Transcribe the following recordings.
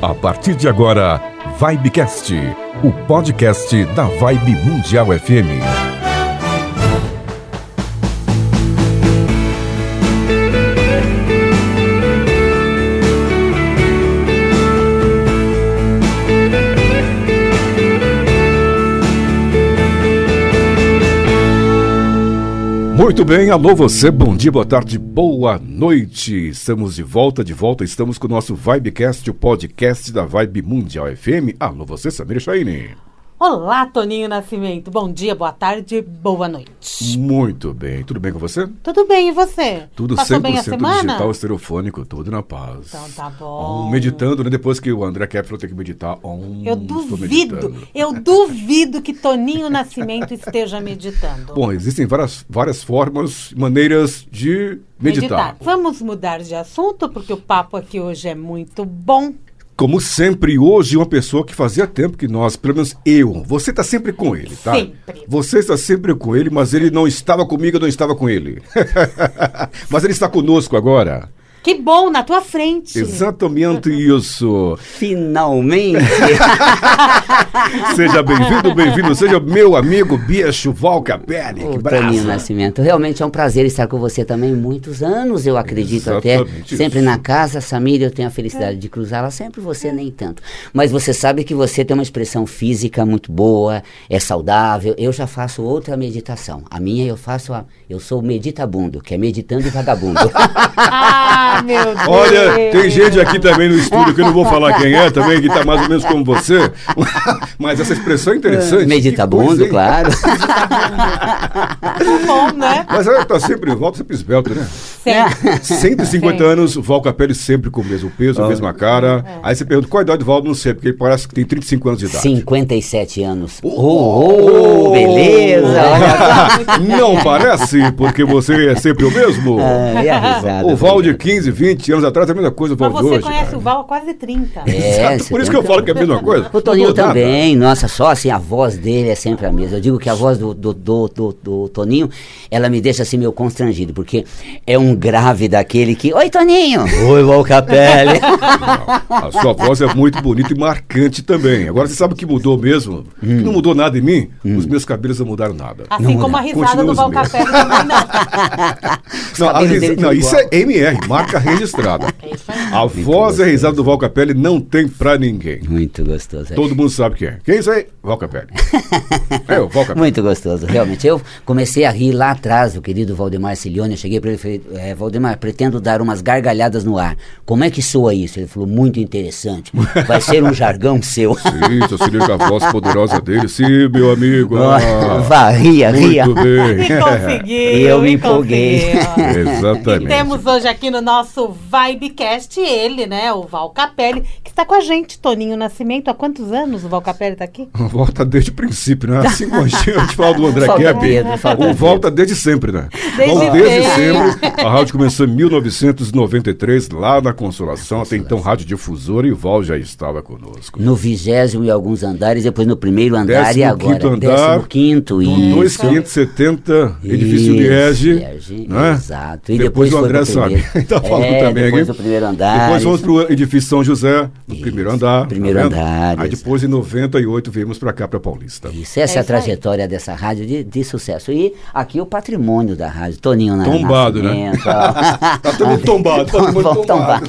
A partir de agora, Vibecast, o podcast da Vibe Mundial FM. Muito bem, alô você, bom dia, boa tarde, boa noite. Estamos de volta, de volta, estamos com o nosso Vibecast, o podcast da Vibe Mundial FM. Alô você, Samir Shaini. Olá, Toninho Nascimento. Bom dia, boa tarde, boa noite. Muito bem, tudo bem com você? Tudo bem, e você? Tudo Passou 100% bem a semana? digital, estereofônico, tudo na paz. Então tá bom. Um, meditando, né? Depois que o André Kepler tem que meditar. Um, Eu duvido, eu duvido que Toninho Nascimento esteja meditando. Bom, existem várias, várias formas, maneiras de meditar. Vamos mudar de assunto, porque o papo aqui hoje é muito bom. Como sempre, hoje, uma pessoa que fazia tempo que nós, pelo menos eu, você está sempre com ele, tá? Sempre. Você está sempre com ele, mas ele não estava comigo, eu não estava com ele. mas ele está conosco agora. Que bom, na tua frente. Exatamente isso. Finalmente! Seja bem-vindo, bem-vindo. Seja meu amigo Bicho Val Capelli. Ô, Que Toninho. Nascimento, realmente é um prazer estar com você também muitos anos, eu acredito até. Exatamente Sempre isso. na casa, Samir, eu tenho a felicidade É. de cruzá-la, sempre você nem tanto. Mas você sabe que você tem uma expressão física muito boa, é saudável. Eu já faço outra meditação. A minha eu faço, a, eu sou meditabundo, que é meditando e vagabundo. Ah, meu Deus. Olha, tem gente aqui também no estúdio que eu não vou falar quem é também, que tá mais ou menos como você. Mas essa expressão é interessante. Que Meditabundo, coisa, claro. Tá bom, né? Mas ela tá sempre em volta, sempre esbelto, né? Sempre. 150 anos, Val Capelli sempre com o mesmo peso, a mesma cara. É. Aí você pergunta qual a idade do Val, não sei, porque ele parece que tem 35 anos de idade. 57 anos. Oh, oh, beleza! Olha Não parece, porque você é sempre o mesmo. Ah, e a risada, o Val de obrigado. 15, 20 anos atrás é a mesma coisa, o Val Mas você hoje. conhece cara. o Val há quase 30. É, Exato, Por isso que eu falo que é a mesma coisa. O Toninho Não também, nossa, só assim, a voz dele é sempre a mesma. Eu digo que a voz do, do, do, do- do Toninho, ela me deixa assim meio constrangido, porque é um grave daquele que. Oi, Toninho! Oi, Valcapelli! Não, a sua voz é muito bonita e marcante também. Agora você sabe o que mudou mesmo? Que Hum. não mudou nada em mim? Os meus cabelos não mudaram nada. Assim como a risada Continua do Val. Capelli também não. Risa- não, isso é MR, marca registrada. É isso aí. A voz e a risada do Val Capelli não tem pra ninguém. Muito gostoso. é. Todo mundo sabe quem é. Quem é isso aí? Val Capelli. É, o Val Capelli. Muito gostoso, realmente. Eu comecei a rir lá atrás, o querido Valdemar Cilione. Eu cheguei para ele e falei: é, Valdemar, pretendo dar umas gargalhadas no ar. Como é que soa isso? Ele falou: muito interessante. Vai ser um jargão seu. Sim, tô se liga com a voz poderosa dele. Sim, meu amigo. Ah, Vá, ria, ria. muito bem. E conseguiu. E eu me e empolguei. Exatamente. E temos hoje aqui no nosso Vibecast ele, né? O Val Capelli, que está com a gente, Toninho Nascimento. Há quantos anos o Val Capelli está aqui? Volta desde o princípio, né? Assim como a gente fala do André Falta Kep, Pedro, falta o volta desde sempre, né? Desde Então, desde sempre. A rádio começou em 1993, lá na Consolação, até então rádio difusora, e o Val já estava conosco. No vigésimo e alguns andares, depois no primeiro andar e Décimo agora. quinto andar, Décimo quinto, Com isso. 2,570, edifício Isso, Liege. Liege, né? exato. E depois, depois o André sabe. primeiro. Tá falando É, também depois aqui. o primeiro andar. Depois fomos para o edifício São José, no Isso, primeiro andar. tá primeiro vendo? andar, Aí depois, em 98, viemos para cá, para Paulista. Isso, essa é, É a isso aí. trajetória dessa rádio de, de sucesso. E aqui o patrimônio da rádio, Toninho na Tombado, né? Nascimento, ó. Tá todo mundo tombado, Vamos tombado. tombar.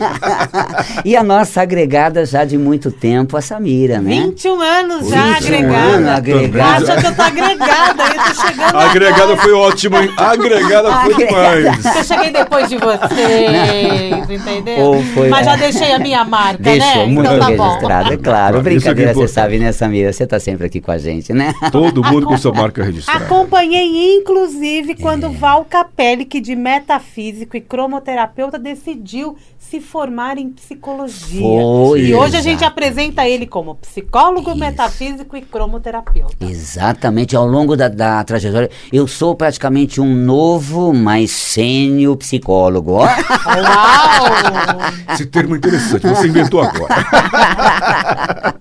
e a nossa agregada já de muito tempo, a Samira, né? 21 anos já 21 agregada. anos agregada. Acha que eu tô agregada, eu tô chegando A agregada foi ótima, hein? A agregada foi demais. Eu cheguei depois de vocês, entendeu? Ou foi- Mas já deixei a minha marca, Deixou né? muito então tá bom. registrado, é claro. É é Brincadeira, você sabe, né, Samira? Você tá sempre aqui com a gente, né? Todo mundo com sua marca registrada. Acompanhei, inclusive, quando É. Val Capelli, que de metafísico e cromoterapeuta, decidiu se formar em psicologia. Foi, e hoje a gente apresenta ele como psicólogo, Isso. metafísico e cromoterapeuta. Exatamente, ao longo da, da trajetória, eu sou praticamente um novo, mas sênior psicólogo. ó. Uau! Esse termo é interessante, você inventou agora.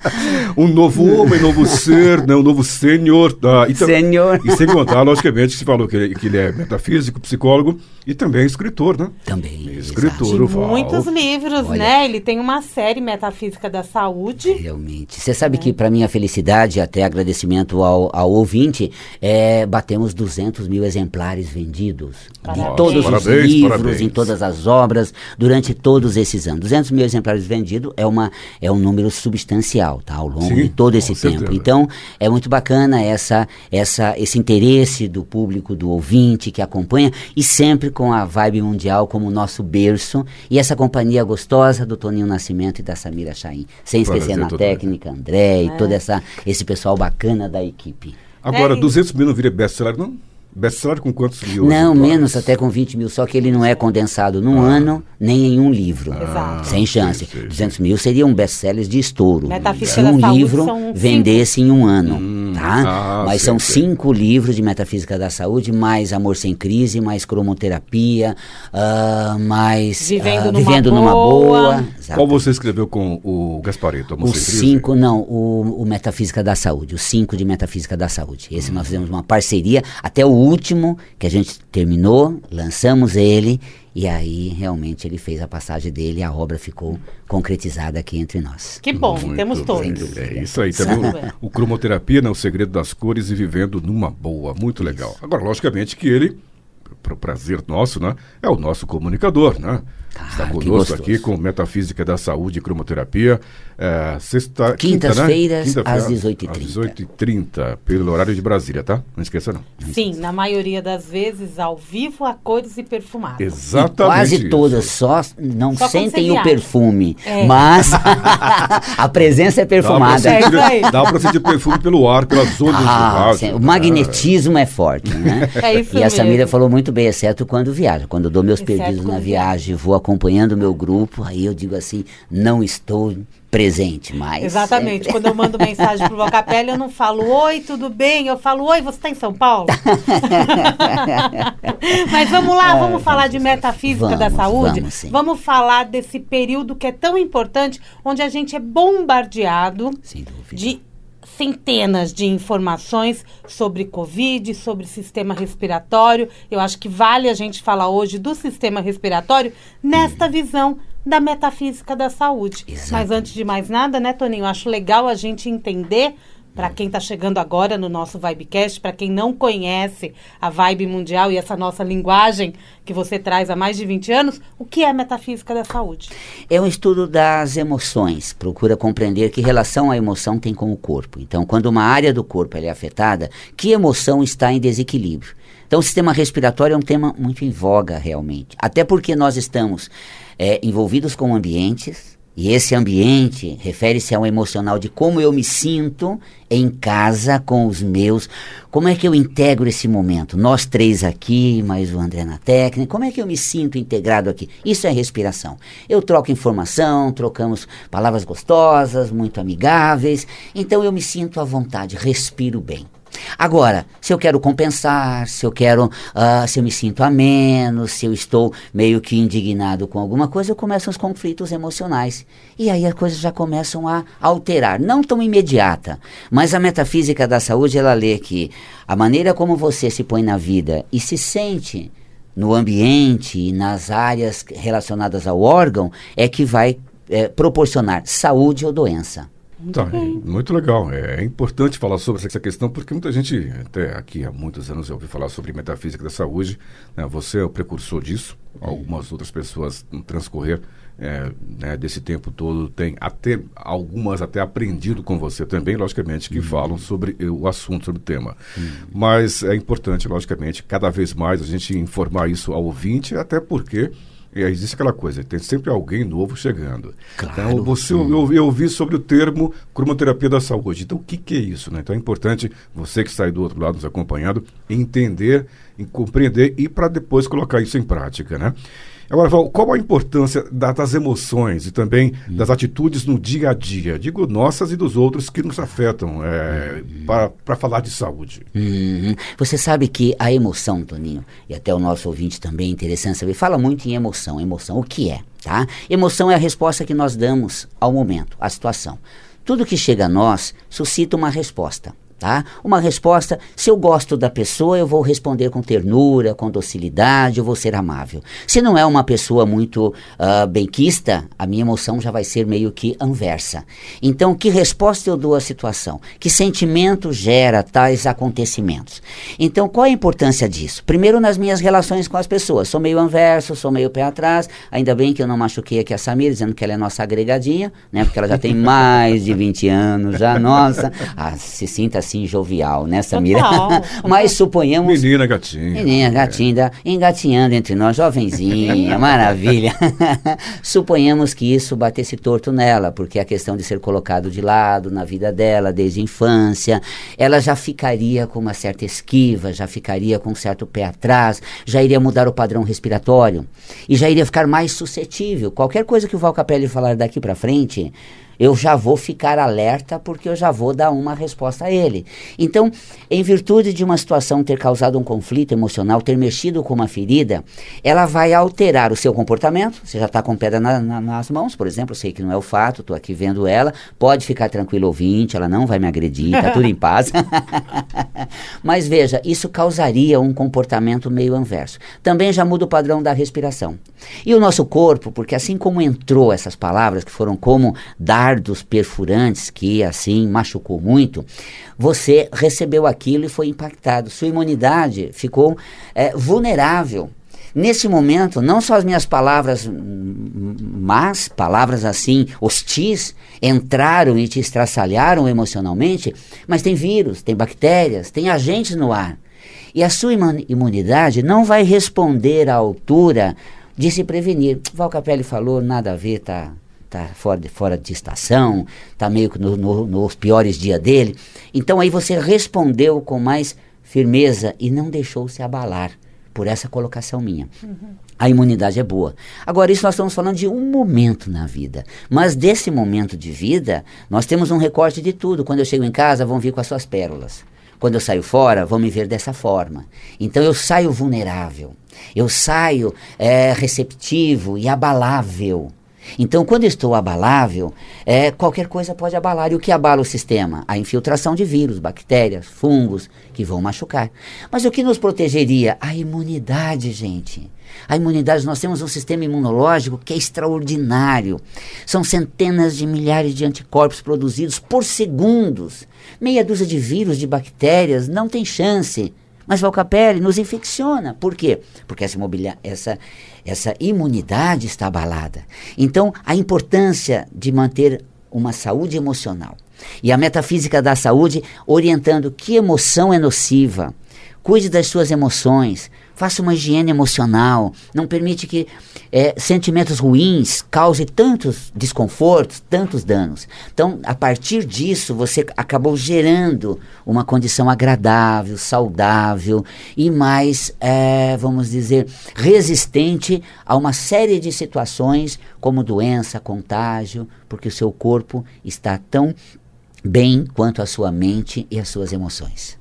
um novo homem, novo ser, né? um novo sênior. tá? E Sênior. E sem contar, logicamente, que você falou que ele, que ele é metafísico, psicólogo e também escritor, né? Também. Escritor, o Val. muitos muitos livros, Olha. né? Ele tem uma série Metafísica da Saúde. Realmente. Você sabe que, para minha felicidade, até agradecimento ao, ao ouvinte, é, batemos 200 mil exemplares vendidos Parabéns. de todos Parabéns, os livros, parabéns. em todas as obras, durante todos esses anos. 200 mil exemplares vendidos é, uma, é um número substancial, tá? Ao longo Sim, de todo esse tempo. certeza. Então, é muito bacana essa, essa, esse interesse do público, do ouvinte que acompanha, e sempre com a Vibe Mundial como nosso berço, e essa companhia gostosa do Toninho Nascimento e da Samira Chaim. Sem esquecer Prazer na técnica, André e todo essa, esse pessoal bacana da equipe. Agora, É, e- 200 mil não vira best-seller, não? Best-seller com quantos mil? Não, menos até com 20 mil, só que ele não é condensado num ano, nem em um livro. Exato. Sem chance. sei, sei. 200 mil seriam best-sellers de estouro. Metafísica Se um da Saúde livro são cinco. vendesse em um ano, tá? ah, Mas sei, são cinco livros de Metafísica da Saúde, mais Amor Sem Crise, mais Cromoterapia, ah, mais Vivendo ah, numa Vivendo Numa Boa. Exato. Qual você escreveu com o Gaspareto? Amor O Sem Crise? cinco, não, o, o Metafísica da Saúde, o cinco de Metafísica da Saúde. Esse nós fizemos uma parceria, até o último, que a gente terminou, lançamos ele, e aí realmente ele fez a passagem dele e a obra ficou concretizada aqui entre nós. Que bom, Muito temos bem. todos. É isso aí. Também o, o cromoterapia, né, o segredo das cores e vivendo numa boa. Muito legal. Agora, logicamente que ele, para o prazer nosso, né, é o nosso comunicador, né? Está que conosco aqui com Metafísica da Saúde e Cromoterapia. É, sexta, quinta, né? Quintas-feiras, Quinta-feira, às 18h30. Às 18h30, pelo horário de Brasília, tá? Não esqueça, não. Sim, na maioria das vezes, ao vivo, a cores e perfumado. Exatamente. Quase isso. todas só não Só sentem o perfume, É. mas a presença é Dá pra, perfumada. É sentir, isso aí. dá pra sentir perfume pelo ar, pelas ondas do Ah, rádio. sim, o magnetismo é forte, né? É isso e a Samira mesmo. falou muito bem, exceto quando viaja. Quando eu dou meus Exceto perdidos na viagem, vou acompanhando o meu grupo, aí eu digo assim, não estou presente mais. Exatamente. Quando eu mando mensagem pro Vocapelli, eu não falo oi, tudo bem? Eu falo oi, você está em São Paulo? Mas vamos lá, vamos falar de metafísica da Vamos, saúde. vamos sim. Vamos falar desse período que é tão importante, onde a gente é bombardeado de centenas de informações sobre Covid, sobre sistema respiratório. Eu acho que vale a gente falar hoje do sistema respiratório nesta visão da metafísica da saúde. Mas Exatamente. antes de mais nada, né, Toninho, acho legal a gente entender para quem está chegando agora no nosso Vibecast, para quem não conhece a Vibe Mundial e essa nossa linguagem que você traz há mais de 20 anos, o que é metafísica da saúde? É um estudo das emoções. Procura compreender que relação a emoção tem com o corpo. Então, quando uma área do corpo é afetada, que emoção está em desequilíbrio? Então, o sistema respiratório é um tema muito em voga, realmente. Até porque nós estamos é, envolvidos com ambientes, e esse ambiente refere-se ao emocional de como eu me sinto em casa com os meus. Como é que eu integro esse momento? Nós três aqui, mais o André na técnica. Como é que eu me sinto integrado aqui? Isso é respiração. Eu troco informação, trocamos palavras gostosas, muito amigáveis. Então eu me sinto à vontade, respiro bem. Agora, se eu quero compensar, se eu quero, ah, se eu me sinto a menos, se eu estou meio que indignado com alguma coisa, começam os conflitos emocionais. E aí as coisas já começam a alterar. Não tão imediata, mas a metafísica da saúde, ela lê que a maneira como você se põe na vida e se sente no ambiente e nas áreas relacionadas ao órgão é que vai eh, proporcionar saúde ou doença. Tá, muito legal. É, é importante falar sobre essa questão porque muita gente, até aqui há muitos anos, eu ouvi falar sobre metafísica da saúde. né? Você é o precursor disso. Algumas outras pessoas no transcorrer é, né, desse tempo todo têm até algumas até aprendido com você também, logicamente, que falam sobre o assunto, sobre o tema. Mas é importante, logicamente, cada vez mais a gente informar isso ao ouvinte, até porque é, existe aquela coisa, tem sempre alguém novo chegando. Claro. Então, você, eu, eu ouvi sobre o termo cromoterapia da saúde. Então, o que, que é isso? Né? Então, é importante você que está aí do outro lado nos acompanhando entender, compreender e para depois colocar isso em prática. Né? Agora, Val, qual a importância da- das emoções e também das atitudes no dia a dia? Digo nossas e dos outros que nos afetam é, para falar de saúde. Uhum. Você sabe que a emoção, Toninho, e até o nosso ouvinte também é interessante saber, fala muito em emoção. Emoção, o que é? Tá? Emoção é a resposta que nós damos ao momento, à situação. Tudo que chega a nós suscita uma resposta. Tá? Uma resposta, se eu gosto da pessoa, eu vou responder com ternura, com docilidade, eu vou ser amável. Se não é uma pessoa muito uh, benquista, a minha emoção já vai ser meio que anversa. Então, que resposta eu dou à situação? Que sentimento gera tais acontecimentos? Então, qual a importância disso? Primeiro, nas minhas relações com as pessoas. Sou meio anverso, sou meio pé atrás. Ainda bem que eu não machuquei aqui a Samir, dizendo que ela é nossa agregadinha, né? Porque ela já tem mais de 20 anos, já, nossa. Ah, se sinta assim jovial, né, Samira? Mas suponhamos. Menina gatinha. Menina gatinha, engatinhando entre nós, jovenzinha, maravilha. suponhamos que isso batesse torto nela, porque a questão de ser colocado de lado na vida dela desde a infância, ela já ficaria com uma certa esquiva, já ficaria com um certo pé atrás, já iria mudar o padrão respiratório e já iria ficar mais suscetível. Qualquer coisa que o Val Capelli falar daqui para frente eu já vou ficar alerta porque eu já vou dar uma resposta a ele. Então, em virtude de uma situação ter causado um conflito emocional, ter mexido com uma ferida, ela vai alterar o seu comportamento. Você já está com pedra na, na, nas mãos, por exemplo, eu sei que não é o fato, estou aqui vendo ela. Pode ficar tranquilo, ouvinte, ela não vai me agredir, está tudo em paz. Mas veja, isso causaria um comportamento meio anverso. Também já muda o padrão da respiração. E o nosso corpo, porque assim como entrou essas palavras que foram como dar dardos perfurantes que assim machucou muito, você recebeu aquilo e foi impactado. Sua imunidade ficou é, vulnerável. Nesse momento, não só as minhas palavras más, palavras assim, hostis, entraram e te estraçalharam emocionalmente, mas tem vírus, tem bactérias, tem agentes no ar. E a sua imunidade não vai responder à altura de se prevenir. Val Capelli falou, nada a ver, tá tá fora de, fora de estação, tá meio que no, no, nos piores dias dele. Então aí você respondeu com mais firmeza e não deixou se abalar por essa colocação minha. Uhum. A imunidade é boa. Agora, isso nós estamos falando de um momento na vida. Mas desse momento de vida, nós temos um recorte de tudo. Quando eu chego em casa, vão vir com as suas pérolas. Quando eu saio fora, vão me ver dessa forma. Então eu saio vulnerável. Eu saio é, receptivo e abalável. Então, quando estou abalável, é, qualquer coisa pode abalar. E o que abala o sistema? A infiltração de vírus, bactérias, fungos, que vão machucar. Mas o que nos protegeria? A imunidade, gente. A imunidade, nós temos um sistema imunológico que é extraordinário. São centenas de milhares de anticorpos produzidos por segundos. Meia dúzia de vírus, de bactérias, não tem chance mas Valcapelli nos infecciona. Por quê? Porque essa, essa, essa imunidade está abalada. Então, a importância de manter uma saúde emocional. E a metafísica da saúde orientando que emoção é nociva. Cuide das suas emoções, faça uma higiene emocional, não permite que é, sentimentos ruins causem tantos desconfortos, tantos danos. Então, a partir disso, você acabou gerando uma condição agradável, saudável e mais, é, vamos dizer, resistente a uma série de situações como doença, contágio, porque o seu corpo está tão bem quanto a sua mente e as suas emoções.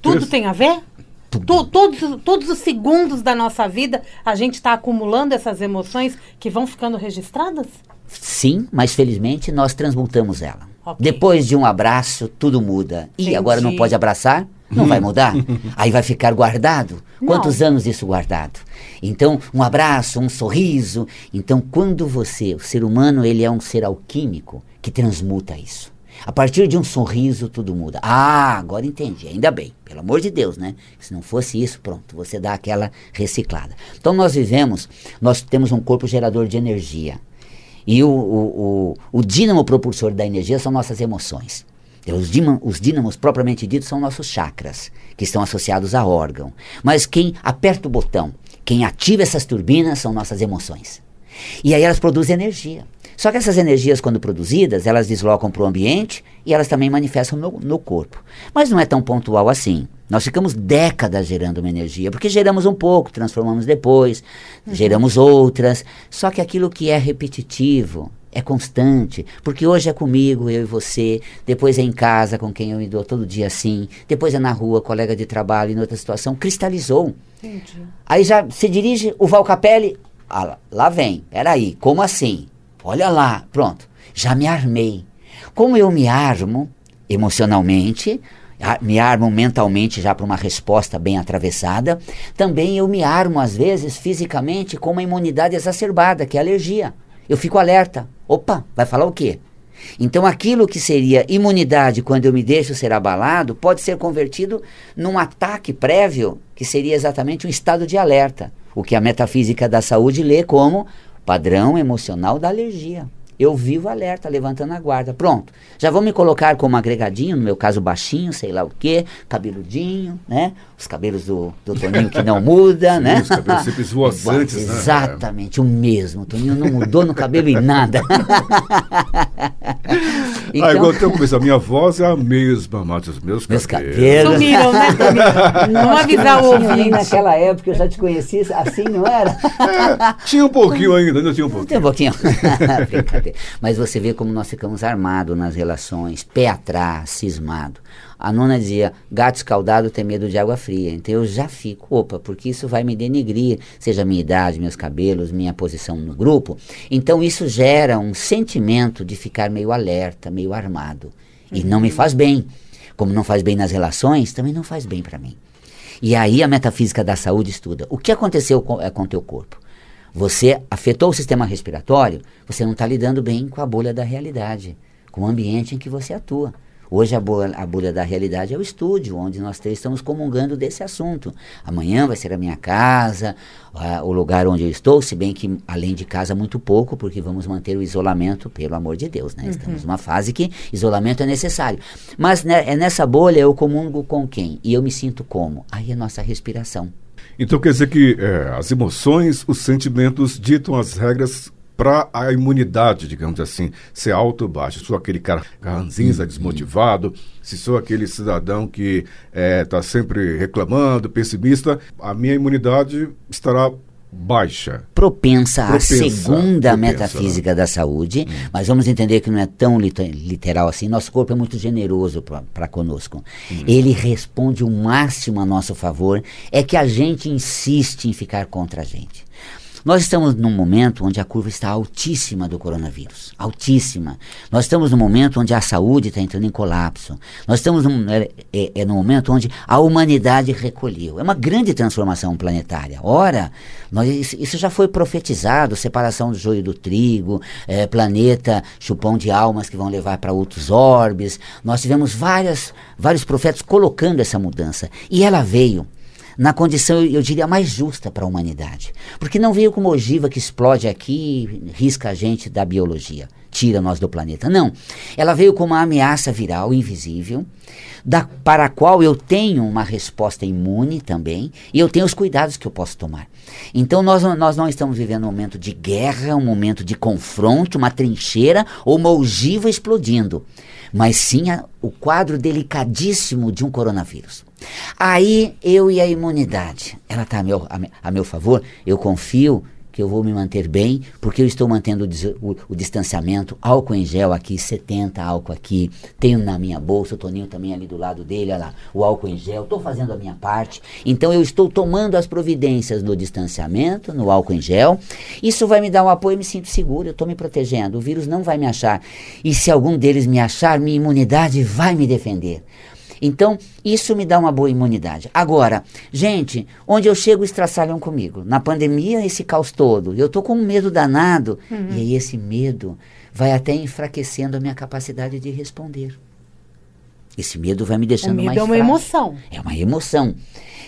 Tudo tem a ver? To, todos, todos os segundos da nossa vida, a gente está acumulando essas emoções que vão ficando registradas? Sim, mas felizmente nós transmutamos ela. Okay. Depois de um abraço, tudo muda. E Entendi. agora não pode abraçar? Não vai mudar? Aí vai ficar guardado? Quantos não. anos isso guardado? Então, um abraço, um sorriso. Então, quando você, o ser humano, ele é um ser alquímico que transmuta isso. A partir de um sorriso, tudo muda. Ah, agora entendi. Ainda bem. Pelo amor de Deus, né? Se não fosse isso, pronto, você dá aquela reciclada. Então, nós vivemos, nós temos um corpo gerador de energia. E o, o, o, o dínamo propulsor da energia são nossas emoções. Os, os dínamos, propriamente ditos, são nossos chakras, que estão associados a órgão. Mas quem aperta o botão, quem ativa essas turbinas, são nossas emoções. E aí elas produzem energia. Só que essas energias, quando produzidas, elas deslocam para o ambiente e elas também manifestam no, no, corpo. Mas não é tão pontual assim. Nós ficamos décadas gerando uma energia, porque geramos um pouco, transformamos depois, uhum. geramos outras. Só que aquilo que é repetitivo, é constante, porque hoje é comigo, eu e você, depois é em casa com quem eu me dou todo dia assim, depois é na rua, colega de trabalho, em outra situação, cristalizou. Entendi. Aí já se dirige o Val Capelli, ah, lá vem, peraí, como assim? Olha lá, pronto, já me armei. Como eu me armo, emocionalmente, me armo mentalmente já para uma resposta bem atravessada. Também eu me armo, às vezes, fisicamente, com uma imunidade exacerbada, que é alergia. Eu fico alerta. Opa, vai falar o quê? Então, aquilo que seria imunidade quando eu me deixo ser abalado pode ser convertido num ataque prévio, que seria exatamente um estado de alerta, o que a metafísica da saúde lê como padrão emocional da alergia eu vivo alerta, levantando a guarda. Pronto. Já vou me colocar como agregadinho, no meu caso baixinho, sei lá o quê, cabeludinho, né? Os cabelos do, do Toninho que não muda, Sim, né? Os cabelos sempre esvoaçantes, né? Exatamente, o mesmo. O Toninho não mudou no cabelo em nada. então, ah, igual até começo, a minha voz é a mesma, mas os meus, meus cabelos. cabelos. Sumiram, né, Toninho? Vamos avisar o ouvinte. Naquela época eu já te conheci assim, não era? É, tinha um pouquinho ainda, ainda tinha um pouquinho. Tem um pouquinho. Mas você vê como nós ficamos armados nas relações, pé atrás, cismado. A nona dizia, gato escaldado tem medo de água fria. Então eu já fico, opa, porque isso vai me denegrir, seja minha idade, meus cabelos, minha posição no grupo. Então isso gera um sentimento de ficar meio alerta, meio armado. E não me faz bem. Como não faz bem nas relações, também não faz bem para mim. E aí a metafísica da saúde estuda o que aconteceu com, é, com teu corpo. Você afetou o sistema respiratório, você não está lidando bem com a bolha da realidade, com o ambiente em que você atua. Hoje a bolha, a bolha da realidade é o estúdio, onde nós três estamos comungando desse assunto. Amanhã vai ser a minha casa, o lugar onde eu estou, se bem que além de casa muito pouco, porque vamos manter o isolamento, pelo amor de Deus, né? Uhum. Estamos numa fase que isolamento é necessário. Mas né, é nessa bolha eu comungo com quem? E eu me sinto como? Aí é nossa respiração. Então quer dizer que é, as emoções, os sentimentos ditam as regras para a imunidade, digamos assim, ser alto ou baixo. Se sou aquele cara ranzinza, uhum. desmotivado, se sou aquele cidadão que está é, tá sempre reclamando, pessimista, a minha imunidade estará baixa. Propensa, propensa à segunda propensa, metafísica né? da saúde, hum. mas vamos entender que não é tão literal assim. Nosso corpo é muito generoso para conosco. Hum. Ele responde o máximo a nosso favor, é que a gente insiste em ficar contra a gente. Nós estamos num momento onde a curva está altíssima do coronavírus. Altíssima. Nós estamos num momento onde a saúde está entrando em colapso. Nós estamos num, é, é, é num momento onde a humanidade recolheu. É uma grande transformação planetária. Ora, nós, isso já foi profetizado, separação do joio do trigo, é, planeta chupão de almas que vão levar para outros orbes. Nós tivemos várias, vários profetas colocando essa mudança. E ela veio na condição, eu diria, mais justa para a humanidade. Porque não veio como ogiva que explode aqui e risca a gente da biologia, tira nós do planeta. Não. Ela veio como uma ameaça viral invisível, da, para a qual eu tenho uma resposta imune também, e eu tenho os cuidados que eu posso tomar. Então nós, nós não estamos vivendo um momento de guerra, um momento de confronto, uma trincheira ou uma ogiva explodindo, mas sim a, o quadro delicadíssimo de um coronavírus. Aí eu e a imunidade, ela está a meu, a, a meu favor, eu confio que eu vou me manter bem, porque eu estou mantendo o, o, o, distanciamento, álcool em gel aqui, 70 álcool aqui, tenho na minha bolsa, o Toninho também ali do lado dele, olha lá, o álcool em gel, estou fazendo a minha parte. Então eu estou tomando as providências no distanciamento, no álcool em gel. Isso vai me dar um apoio, eu me sinto seguro, eu estou me protegendo, o vírus não vai me achar. E se algum deles me achar, minha imunidade vai me defender. Então, isso me dá uma boa imunidade. Agora, gente, onde eu chego, estraçalham comigo. Na pandemia, esse caos todo. Eu estou com um medo danado. Uhum. E aí, esse medo vai até enfraquecendo a minha capacidade de responder. Esse medo vai me deixando mais O medo é uma frágil. emoção. É uma emoção.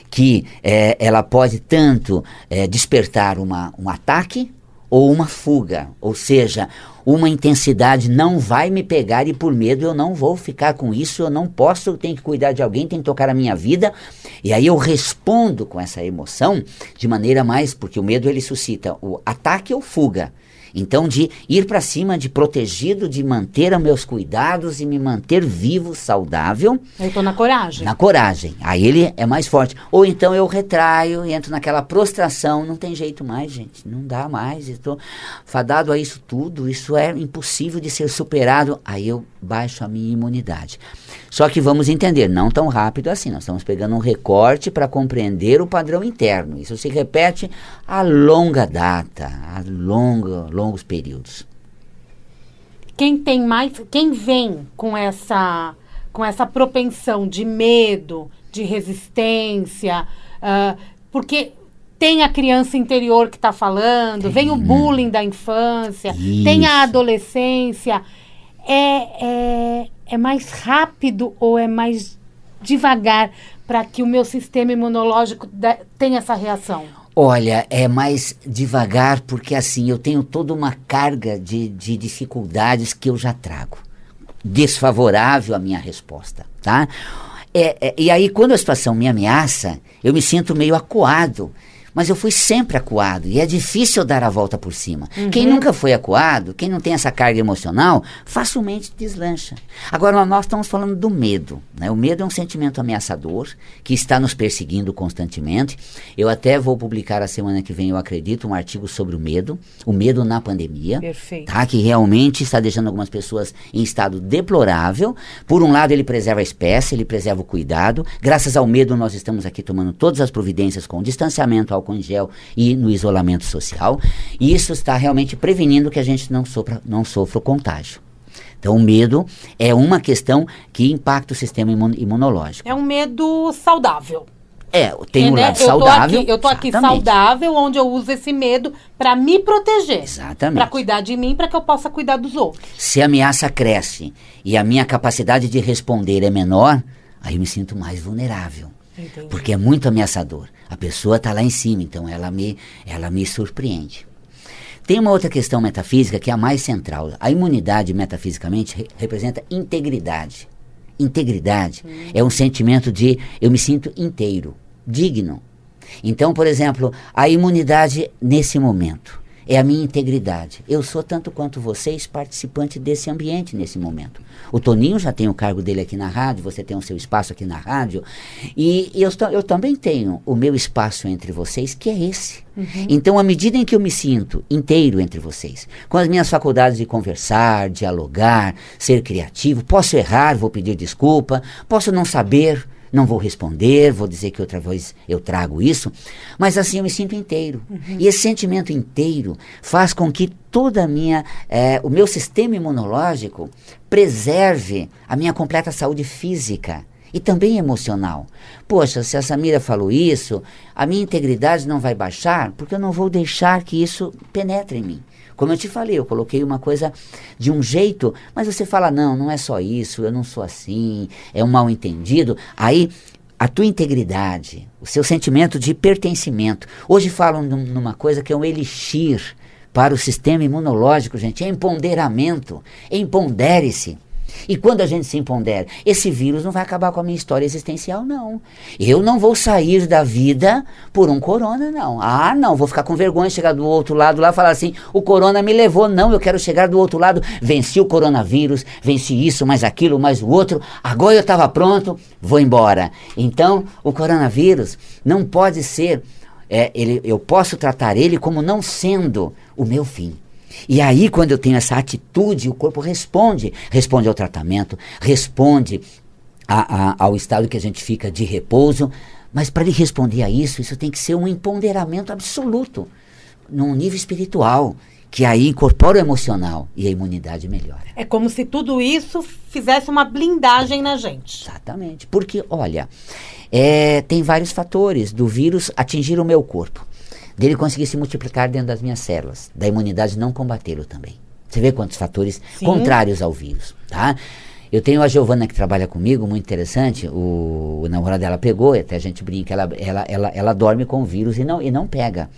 Que é, ela pode tanto é, despertar uma, um ataque ou uma fuga. Ou seja, uma intensidade não vai me pegar e por medo eu não vou ficar com isso, eu não posso, eu tenho que cuidar de alguém, tenho que tocar a minha vida. E aí eu respondo com essa emoção de maneira mais, porque o medo ele suscita o ataque ou fuga. Então, de ir para cima, de protegido, de manter os meus cuidados e me manter vivo, saudável. Eu estou na coragem. Na coragem. Aí ele é mais forte. Ou então eu retraio e entro naquela prostração. Não tem jeito mais, gente. Não dá mais. Estou fadado a isso tudo. Isso é impossível de ser superado. Aí eu baixo a minha imunidade. Só que vamos entender, não tão rápido assim. Nós estamos pegando um recorte para compreender o padrão interno. Isso se repete a longa data, a longa, longos períodos. Quem tem mais, quem vem com essa com essa propensão de medo, de resistência, uh, porque tem a criança interior que está falando, vem o bullying da infância, Isso. tem a adolescência. É, é, é mais rápido ou é mais devagar para que o meu sistema imunológico tenha essa reação? Olha, é mais devagar porque assim eu tenho toda uma carga de, de dificuldades que eu já trago. Desfavorável à minha resposta, tá? É, é, e aí, quando a situação me ameaça, eu me sinto meio acuado mas eu fui sempre acuado e é difícil dar a volta por cima. Uhum. Quem nunca foi acuado, quem não tem essa carga emocional, facilmente deslancha. Agora, nós estamos falando do medo. Né? O medo é um sentimento ameaçador que está nos perseguindo constantemente. Eu até vou publicar a semana que vem, eu acredito, um artigo sobre o medo, o medo na pandemia. Perfeito. Tá? Que realmente está deixando algumas pessoas em estado deplorável. Por um lado, ele preserva a espécie, ele preserva o cuidado. Graças ao medo, nós estamos aqui tomando todas as providências com distanciamento, álcool em gel e no isolamento social. E isso está realmente prevenindo que a gente não, sofra, não sofra o contágio. Então, o medo é uma questão que impacta o sistema imun imunológico. É um medo saudável. É, tem um né? lado saudável. eu tô aqui saudável, onde eu uso esse medo para me proteger. Exatamente. Para cuidar de mim, para que eu possa cuidar dos outros. Se a ameaça cresce e a minha capacidade de responder é menor, aí eu me sinto mais vulnerável. Entendi. Porque é muito ameaçador. A pessoa está lá em cima, então ela me, ela me surpreende. Tem uma outra questão metafísica que é a mais central. A imunidade, metafisicamente, re representa integridade. Integridade hum. é um sentimento de eu me sinto inteiro, digno. Então, por exemplo, a imunidade nesse momento é a minha integridade. Eu sou tanto quanto vocês participante desse ambiente nesse momento. O Toninho já tem o cargo dele aqui na rádio, você tem o seu espaço aqui na rádio. E eu, eu também tenho o meu espaço entre vocês, que é esse. Uhum. Então, à medida em que eu me sinto inteiro entre vocês, com as minhas faculdades de conversar, dialogar, ser criativo, posso errar, vou pedir desculpa, posso não saber, não vou responder, vou dizer que outra vez eu trago isso, mas assim eu me sinto inteiro. Uhum. E esse sentimento inteiro faz com que toda a minha, é, o meu sistema imunológico preserve a minha completa saúde física e também emocional. Poxa, se a Samira falou isso, a minha integridade não vai baixar, porque eu não vou deixar que isso penetre em mim. Como eu te falei, eu coloquei uma coisa de um jeito, mas você fala, não, não é só isso, eu não sou assim, é um mal entendido. Aí a tua integridade, o seu sentimento de pertencimento. Hoje falam numa coisa que é um elixir para o sistema imunológico, gente, é empoderamento. Empodere-se. E quando a gente se empodera, esse vírus não vai acabar com a minha história existencial, não. Eu não vou sair da vida por um corona, não. Ah, não, vou ficar com vergonha chegar do outro lado lá e falar assim: o corona me levou. Não, eu quero chegar do outro lado. Venci o coronavírus, venci isso, mais aquilo, mais o outro. Agora eu estava pronto, vou embora. Então, o coronavírus não pode ser. É, ele, eu posso tratar ele como não sendo o meu fim. E aí, quando eu tenho essa atitude, o corpo responde. Responde ao tratamento, responde a, a, ao estado que a gente fica de repouso. Mas para ele responder a isso, isso tem que ser um empoderamento absoluto, num nível espiritual, que aí incorpora o emocional e a imunidade melhora. É como se tudo isso fizesse uma blindagem na gente. Exatamente. Porque, olha, é, tem vários fatores do vírus atingir o meu corpo dele conseguir se multiplicar dentro das minhas células, da imunidade não combatê-lo também. Você vê quantos fatores Sim. contrários ao vírus, tá? Eu tenho a Giovana que trabalha comigo, muito interessante. O, o namorado dela pegou, até a gente brinca, ela, ela, ela, ela dorme com o vírus e não, e não pega.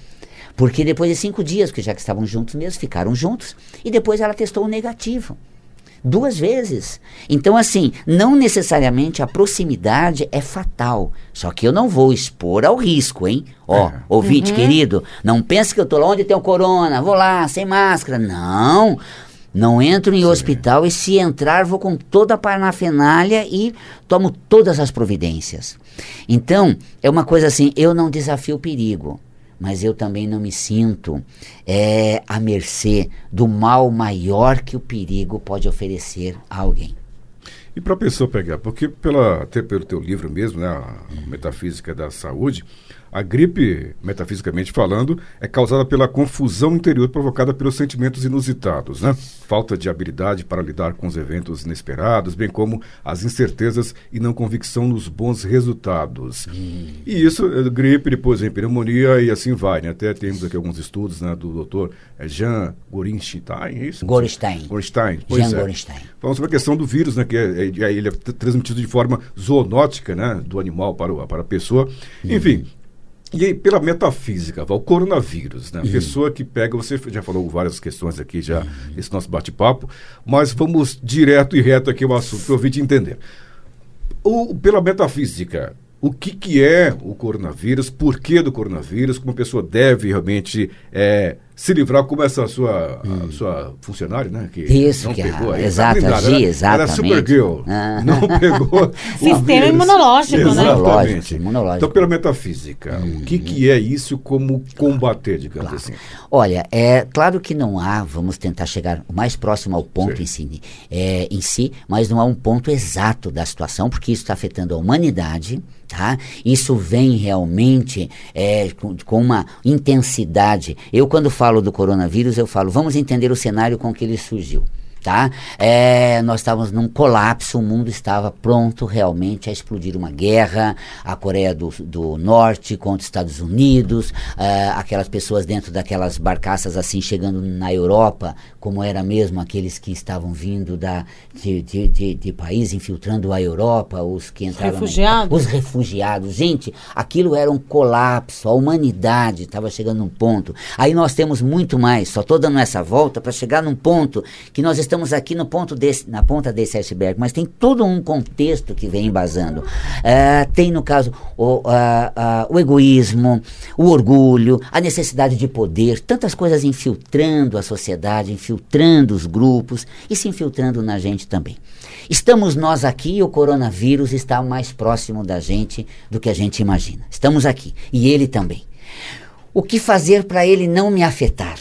Porque depois de cinco dias, que já que estavam juntos mesmo, ficaram juntos, e depois ela testou o negativo duas vezes. Então, assim, não necessariamente a proximidade é fatal. Só que eu não vou expor ao risco, hein? Ó, é. ouvinte uhum. querido, não pense que eu tô lá onde tem o corona, vou lá, sem máscara. Não. Não entro em Sim. hospital e se entrar vou com toda a parnafenália e tomo todas as providências. Então, é uma coisa assim, eu não desafio o perigo mas eu também não me sinto é, à mercê do mal maior que o perigo pode oferecer a alguém. E para a pessoa pegar, porque pela, até pelo teu livro mesmo, né, a Metafísica da Saúde, A gripe, metafisicamente falando, é causada pela confusão interior provocada pelos sentimentos inusitados, né? Falta de habilidade para lidar com os eventos inesperados, bem como as incertezas e não convicção nos bons resultados. Hum. E isso, é gripe, depois vem pneumonia e assim vai, né? Até temos aqui alguns estudos né, do doutor é, Jean Gorinstein, é isso? Gorinstein. Gorinstein, pois Jean é. Gorinstein. Falamos sobre a questão do vírus, né? Que é, é, ele é transmitido de forma zoonótica, né? Do animal para, o, para a pessoa. Hum. Enfim, e aí, pela metafísica, o coronavírus, né? A uhum. pessoa que pega, você já falou várias questões aqui já uhum. nesse nosso bate-papo, mas vamos direto e reto aqui ao assunto, para eu te entender. O, pela metafísica, o que, que é o coronavírus, por que do coronavírus, como a pessoa deve realmente é, se livrar, como essa sua, hum. sua funcionária, né? Que Isso, não que pegou aí. Exato, blindada, Gi, exatamente. Era Supergirl, ah. não pegou Sistema imunológico, né? Exatamente. Imunológico. Então, pela metafísica, hum. o que, que é isso como combater, digamos claro. assim? Olha, é claro que não há, vamos tentar chegar o mais próximo ao ponto em si, é, em si, mas não há um ponto exato da situação, porque isso está afetando a humanidade, Tá? Isso vem realmente é, com, com, uma intensidade. Eu, quando falo do coronavírus, eu falo, vamos entender o cenário com que ele surgiu tá? É, nós estávamos num colapso, o mundo estava pronto realmente a explodir uma guerra, a Coreia do, do Norte contra os Estados Unidos, é, aquelas pessoas dentro daquelas barcaças assim chegando na Europa, como era mesmo aqueles que estavam vindo da, de, de, de, de país infiltrando a Europa, os que entraram... Refugiados. Na, os refugiados. Gente, aquilo era um colapso, a humanidade estava chegando num ponto. Aí nós temos muito mais, só estou dando essa volta para chegar num ponto que nós estamos estamos aqui no ponto desse, na ponta desse iceberg, mas tem todo um contexto que vem embasando. Uh, tem, no caso, o, o egoísmo, o orgulho, a necessidade de poder, tantas coisas infiltrando a sociedade, infiltrando os grupos e se infiltrando na gente também. Estamos nós aqui e o coronavírus está mais próximo da gente do que a gente imagina. Estamos aqui e ele também. O que fazer para ele não me afetar?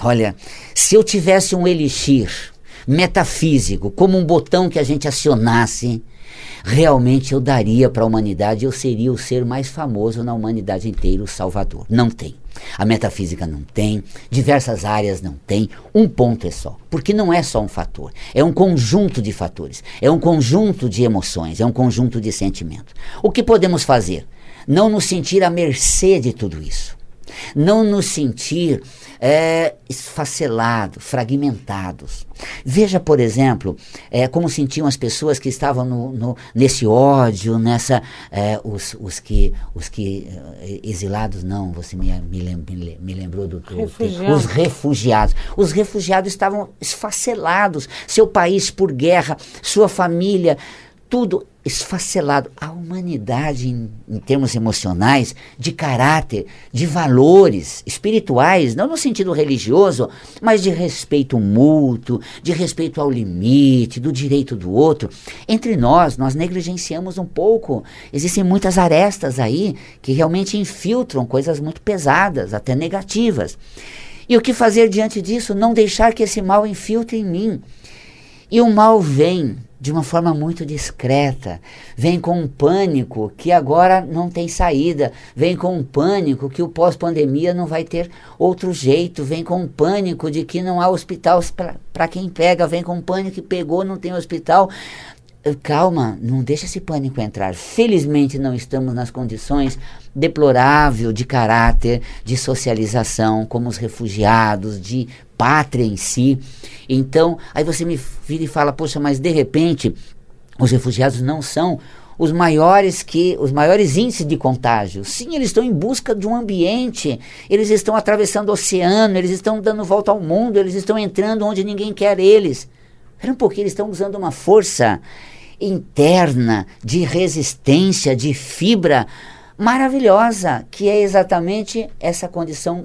Olha, se eu tivesse um elixir metafísico, como um botão que a gente acionasse, realmente eu daria para a humanidade, eu seria o ser mais famoso na humanidade inteira, o Salvador. Não tem. A metafísica não tem, diversas áreas não tem, um ponto é só. Porque não é só um fator, é um conjunto de fatores, é um conjunto de emoções, é um conjunto de sentimentos. O que podemos fazer? Não nos sentir à mercê de tudo isso. Não nos sentir é, esfacelados, fragmentados. Veja, por exemplo, é, como sentiam as pessoas que estavam no, no, nesse ódio, nessa. É, os, os que. Os que é, exilados, não, você me, me, me, me lembrou do. do refugiados. Os refugiados. Os refugiados estavam esfacelados. Seu país por guerra, sua família, tudo esfacelado. A humanidade, em, em, termos emocionais, de caráter, de valores espirituais, não no sentido religioso, mas de respeito mútuo, de respeito ao limite, do direito do outro. Entre nós, nós negligenciamos um pouco. Existem muitas arestas aí que realmente infiltram coisas muito pesadas, até negativas. E o que fazer diante disso? Não deixar que esse mal infiltre em mim. E o mal vem de uma forma muito discreta. Vem com um pânico que agora não tem saída. Vem com um pânico que o pós-pandemia não vai ter outro jeito. Vem com um pânico de que não há hospital para quem pega. Vem com um pânico que pegou, não tem hospital. Calma, não deixa esse pânico entrar. Felizmente não estamos nas condições deplorável de caráter, de socialização, como os refugiados, de pátria em si. Então, aí você me vira e fala, poxa, mas de repente os refugiados não são os maiores que os maiores índices de contágio. Sim, eles estão em busca de um ambiente, eles estão atravessando o oceano, eles estão dando volta ao mundo, eles estão entrando onde ninguém quer eles. Espera um eles estão usando uma força interna de resistência, de fibra maravilhosa, que é exatamente essa condição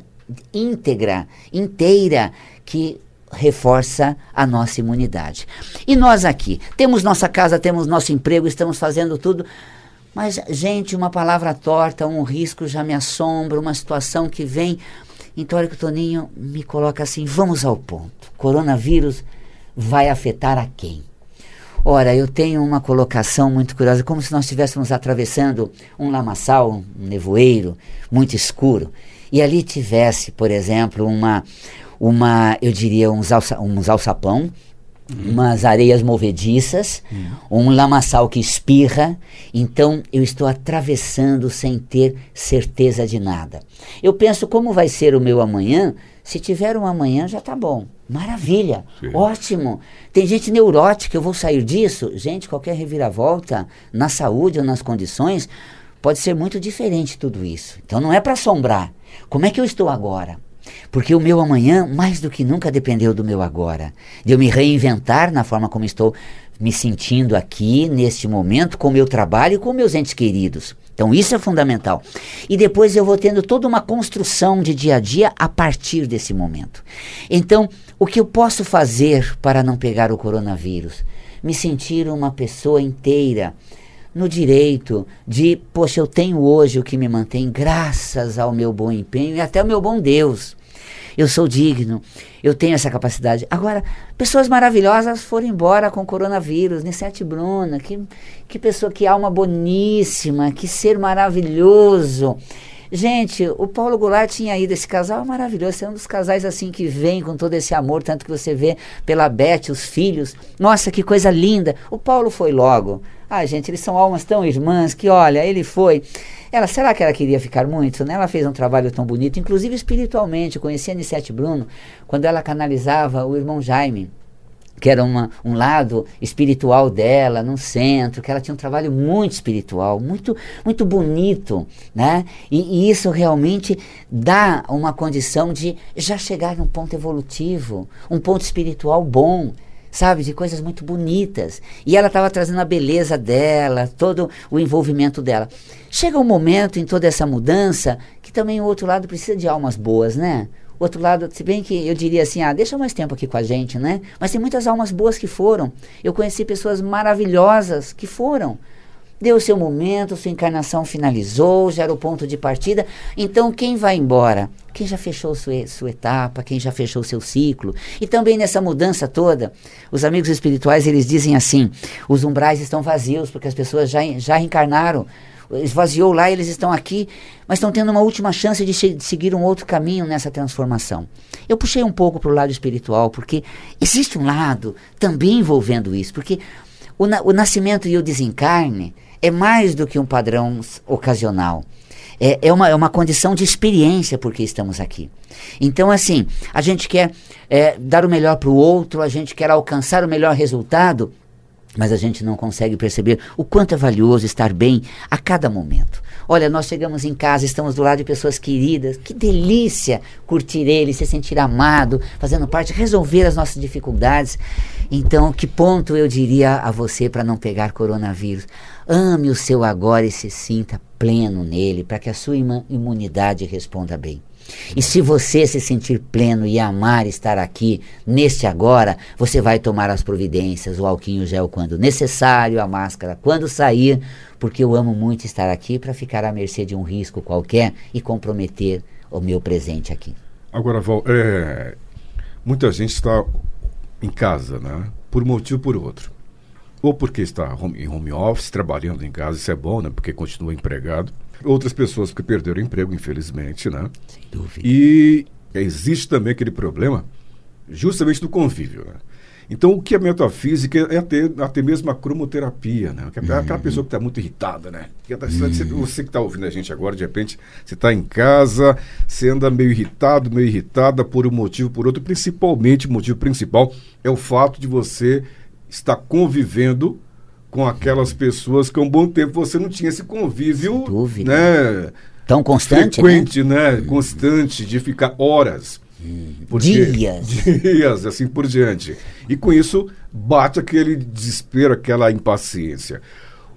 íntegra, inteira, que reforça a nossa imunidade. E nós aqui, temos nossa casa, temos nosso emprego, estamos fazendo tudo. Mas, gente, uma palavra torta, um risco já me assombra, uma situação que vem. Então, olha que o Toninho me coloca assim: vamos ao ponto. Coronavírus vai afetar a quem? Ora, eu tenho uma colocação muito curiosa, como se nós estivéssemos atravessando um lamaçal, um nevoeiro muito escuro, e ali tivesse, por exemplo, uma, uma eu diria, uns, alça, uns alçapão, Uhum. umas areias movediças, uhum. um lamaçal que espirra. Então eu estou atravessando sem ter certeza de nada. Eu penso como vai ser o meu amanhã. Se tiver um amanhã, já está bom. Maravilha, Sim. ótimo. Tem gente neurótica, eu vou sair disso. Gente, qualquer reviravolta na saúde ou nas condições pode ser muito diferente tudo isso. Então não é para assombrar. Como é que eu estou agora? Porque o meu amanhã, mais do que nunca, dependeu do meu agora. De eu me reinventar na forma como estou me sentindo aqui, neste momento, com o meu trabalho e com meus entes queridos. Então, isso é fundamental. E depois eu vou tendo toda uma construção de dia a dia a partir desse momento. Então, o que eu posso fazer para não pegar o coronavírus? Me sentir uma pessoa inteira no direito de, poxa, eu tenho hoje o que me mantém graças ao meu bom empenho e até ao meu bom Deus eu sou digno, eu tenho essa capacidade. Agora, pessoas maravilhosas foram embora com o coronavírus, Nissete Bruna, que, que pessoa, que alma boníssima, que ser maravilhoso. Gente, o Paulo Goulart tinha ido, esse casal é maravilhoso, é um dos casais assim que vem com todo esse amor, tanto que você vê pela Beth, os filhos. Nossa, que coisa linda. O Paulo foi logo. Ah, gente, eles são almas tão irmãs que, olha, ele foi. Ela, será que ela queria ficar muito? Né? Ela fez um trabalho tão bonito, inclusive espiritualmente. Eu conheci a Anissete Bruno quando ela canalizava o irmão Jaime que era uma, um lado espiritual dela, no centro, que ela tinha um trabalho muito espiritual, muito, muito bonito, né? E, e, isso realmente dá uma condição de já chegar num ponto evolutivo, um ponto espiritual bom, sabe, de coisas muito bonitas. E ela estava trazendo a beleza dela, todo o envolvimento dela. Chega um momento em toda essa mudança que também o outro lado precisa de almas boas, né? O outro lado, se bem que eu diria assim, ah, deixa mais tempo aqui com a gente, né? Mas tem muitas almas boas que foram. Eu conheci pessoas maravilhosas que foram deu seu momento, sua encarnação finalizou, já era o ponto de partida. Então, quem vai embora? Quem já fechou sua, sua etapa, quem já fechou seu ciclo. E também nessa mudança toda, os amigos espirituais, eles dizem assim, os umbrais estão vazios, porque as pessoas já, já reencarnaram, esvaziou lá, eles estão aqui, mas estão tendo uma última chance de, de seguir um outro caminho nessa transformação. Eu puxei um pouco para o lado espiritual, porque existe um lado também envolvendo isso, porque o, na, o nascimento e o desencarne, é mais do que um padrão ocasional. É, é, uma, é uma condição de experiência porque estamos aqui. Então, assim, a gente quer é, dar o melhor para o outro, a gente quer alcançar o melhor resultado, mas a gente não consegue perceber o quanto é valioso estar bem a cada momento. Olha, nós chegamos em casa, estamos do lado de pessoas queridas, que delícia curtir ele, se sentir amado, fazendo parte, resolver as nossas dificuldades. Então, que ponto eu diria a você para não pegar coronavírus? Ame o seu agora e se sinta pleno nele, para que a sua imunidade responda bem. E se você se sentir pleno e amar estar aqui, neste agora, você vai tomar as providências, o alquinho gel quando necessário, a máscara quando sair, porque eu amo muito estar aqui para ficar à mercê de um risco qualquer e comprometer o meu presente aqui. Agora, Val, é, muita gente está em casa, né? Por um motivo ou por outro ou porque está home, em home office, trabalhando em casa, isso é bom, né? Porque continua empregado. Outras pessoas que perderam o emprego, infelizmente, né? Sem dúvida. E existe também aquele problema justamente do convívio, né? Então, o que é metafísica é até, até mesmo a cromoterapia, né? É aquela uhum. pessoa que está muito irritada, né? Tá, uhum. Você que está ouvindo a gente agora, de repente, você está em casa, você anda meio irritado, meio irritada por um motivo, por outro. Principalmente, o motivo principal é o fato de você está convivendo com aquelas pessoas que há um bom tempo você não tinha esse convívio, dúvida. né? Tão constante, frequente, né? né? Constante de ficar horas. Hum. Porque, dias. Dias, assim por diante. E com isso bate aquele desespero, aquela impaciência.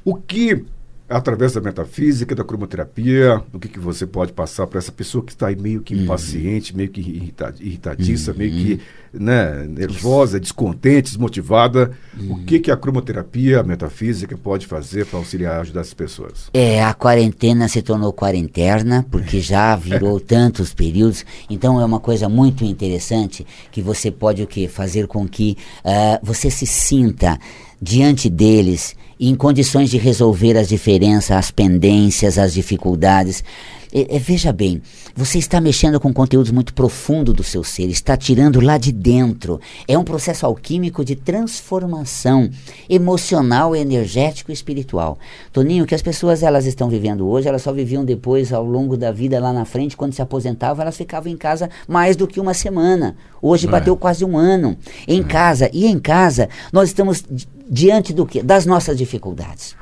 O que através da metafísica, da cromoterapia, o que, que você pode passar para essa pessoa que está aí meio que uhum. impaciente, uhum. meio que irrita, irritadiça, uhum. meio que né, nervosa, descontente, desmotivada. Uhum. O que, que a cromoterapia, a metafísica pode fazer para auxiliar, ajudar essas pessoas? É, a quarentena se tornou quarentena, porque já virou tantos períodos. Então é uma coisa muito interessante que você pode o quê? Fazer com que uh, você se sinta diante deles, em condições de resolver as diferenças, as pendências, as dificuldades. É, é, veja bem, você está mexendo com conteúdos muito profundos do seu ser, está tirando lá de dentro. É um processo alquímico de transformação emocional, energético e espiritual. Toninho, que as pessoas elas estão vivendo hoje, elas só viviam depois ao longo da vida lá na frente, quando se aposentavam, elas ficavam em casa mais do que uma semana. Hoje bateu é. quase um ano em é. casa. E em casa nós estamos diante do que? Das nossas dificuldades,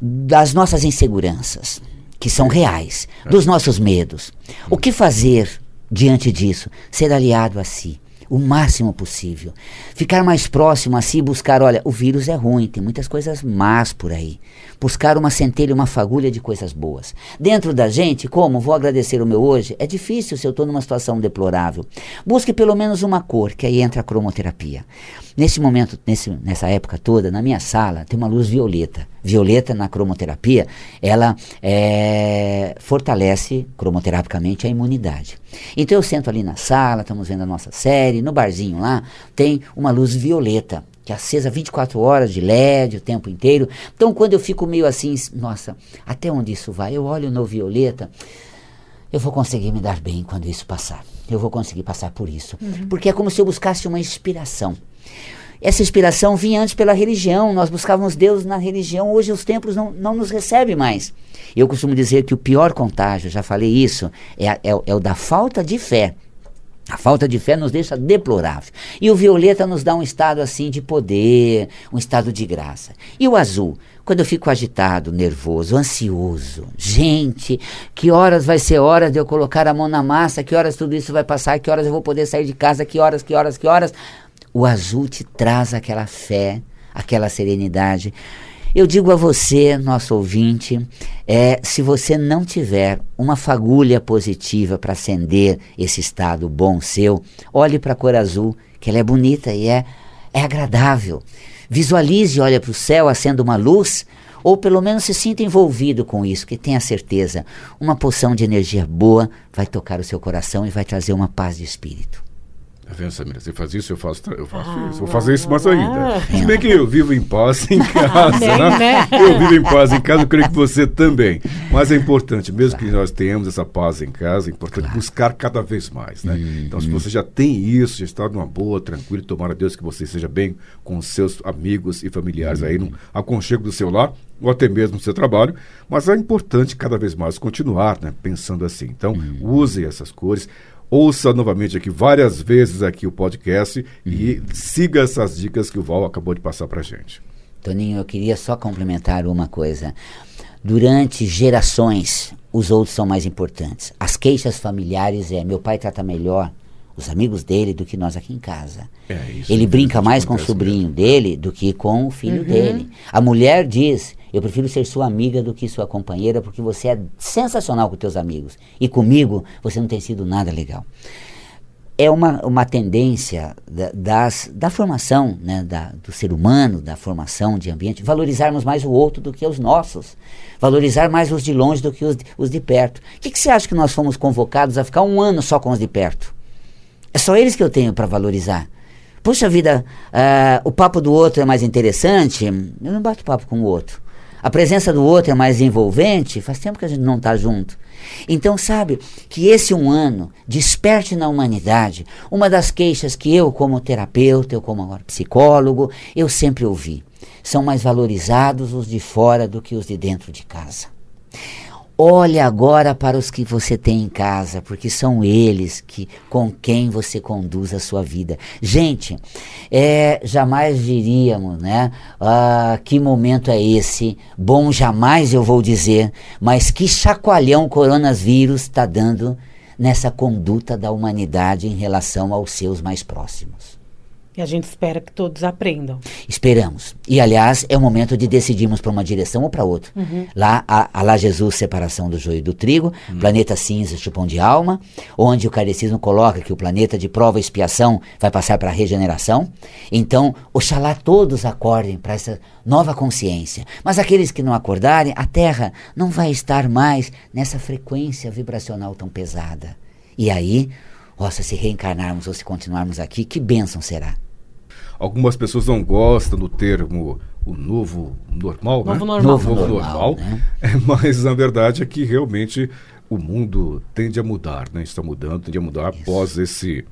das nossas inseguranças que são reais, dos nossos medos. O que fazer diante disso? Ser aliado a si o máximo possível. Ficar mais próximo a si, buscar, olha, o vírus é ruim, tem muitas coisas más por aí. Buscar uma centelha, uma fagulha de coisas boas. Dentro da gente, como vou agradecer o meu hoje, é difícil se eu estou numa situação deplorável. Busque pelo menos uma cor, que aí entra a cromoterapia. Nesse momento, nesse, nessa época toda, na minha sala, tem uma luz violeta. Violeta na cromoterapia, ela é, fortalece cromoterapicamente a imunidade. Então eu sento ali na sala, estamos vendo a nossa série, no barzinho lá, tem uma luz violeta que é acesa 24 horas de LED o tempo inteiro. Então, quando eu fico meio assim, nossa, até onde isso vai? Eu olho no violeta, eu vou conseguir me dar bem quando isso passar. Eu vou conseguir passar por isso. Uhum. Porque é como se eu buscasse uma inspiração. Essa inspiração vinha antes pela religião, nós buscávamos Deus na religião, hoje os templos não, não nos recebem mais. Eu costumo dizer que o pior contágio, já falei isso, é, é, é o da falta de fé. A falta de fé nos deixa deplorável. E o violeta nos dá um estado assim de poder, um estado de graça. E o azul, quando eu fico agitado, nervoso, ansioso, gente, que horas vai ser hora de eu colocar a mão na massa, que horas tudo isso vai passar, que horas eu vou poder sair de casa, que horas, que horas, que horas. O azul te traz aquela fé, aquela serenidade. Eu digo a você, nosso ouvinte, é, se você não tiver uma fagulha positiva para acender esse estado bom seu, olhe para a cor azul, que ela é bonita e é, é agradável. Visualize, olha para o céu, acenda uma luz, ou pelo menos se sinta envolvido com isso, que tenha certeza, uma poção de energia boa vai tocar o seu coração e vai trazer uma paz de espírito. Tá vendo, Samira? Você faz isso, eu faço, eu faço ah, isso. Vou fazer isso mais ainda. Se bem que eu vivo em paz em casa, né? né? Eu vivo em paz em casa, eu creio que você também. Mas é importante, mesmo que nós tenhamos essa paz em casa, é importante claro. buscar cada vez mais, né? Hum, então, se você já tem isso, já está numa boa, tranquilo, tomara a Deus que você seja bem com seus amigos e familiares hum. aí no aconchego do seu lar, ou até mesmo no seu trabalho, mas é importante cada vez mais continuar, né? Pensando assim. Então, hum. use essas cores ouça novamente aqui várias vezes aqui o podcast uhum. e siga essas dicas que o Val acabou de passar para gente. Toninho, eu queria só complementar uma coisa. Durante gerações, os outros são mais importantes. As queixas familiares é meu pai trata melhor os amigos dele do que nós aqui em casa. É, Ele brinca mais com o sobrinho mesmo. dele do que com o filho uhum. dele. A mulher diz: eu prefiro ser sua amiga do que sua companheira, porque você é sensacional com teus amigos. E comigo, você não tem sido nada legal. É uma, uma tendência da, das, da formação né, da, do ser humano, da formação de ambiente, valorizarmos mais o outro do que os nossos. Valorizar mais os de longe do que os os de perto. O que, que você acha que nós fomos convocados a ficar um ano só com os de perto? É só eles que eu tenho para valorizar. Puxa vida, uh, o papo do outro é mais interessante, eu não bato papo com o outro a presença do outro é mais envolvente, faz tempo que a gente não está junto. Então, sabe, que esse um ano desperte na humanidade uma das queixas que eu, como terapeuta, eu, como agora psicólogo, eu sempre ouvi. São mais valorizados os de fora do que os de dentro de casa. Olhe agora para os que você tem em casa, porque são eles que com quem você conduz a sua vida. Gente, é, jamais diríamos, né? Ah, que momento é esse? Bom, jamais eu vou dizer, mas que chacoalhão o coronavírus está dando nessa conduta da humanidade em relação aos seus mais próximos. E a gente espera que todos aprendam. Esperamos. E, aliás, é o momento de decidirmos para uma direção ou para outra. Uhum. Lá, a, a lá Jesus, separação do joio e do trigo, uhum. planeta cinza, chupão de alma, onde o carecismo coloca que o planeta de prova e expiação vai passar para a regeneração. Então, oxalá todos acordem para essa nova consciência. Mas aqueles que não acordarem, a Terra não vai estar mais nessa frequência vibracional tão pesada. E aí, nossa, se reencarnarmos ou se continuarmos aqui, que bênção será. Algumas pessoas não gostam do termo o novo normal, Novo né? normal. Novo Novo normal, normal. né? É, mas na verdade é que realmente o mundo tende a mudar, né? Está mudando, tende a mudar após esse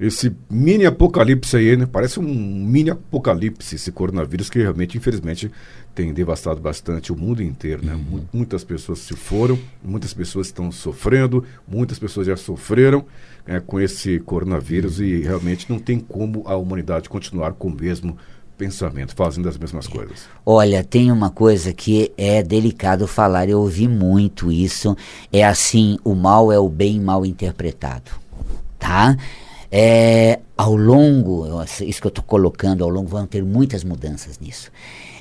esse mini apocalipse aí, né? Parece um mini apocalipse esse coronavírus que realmente, infelizmente, tem devastado bastante o mundo inteiro, né? Mu- Muitas pessoas se foram, muitas pessoas estão sofrendo, muitas pessoas já sofreram né, com esse coronavírus e realmente não tem como a humanidade continuar com o mesmo pensamento, fazendo as mesmas coisas. Olha, tem uma coisa que é delicado falar, eu ouvi muito isso. É assim, o mal é o bem mal interpretado, tá? É, ao longo, isso que eu estou colocando, ao longo vão ter muitas mudanças nisso.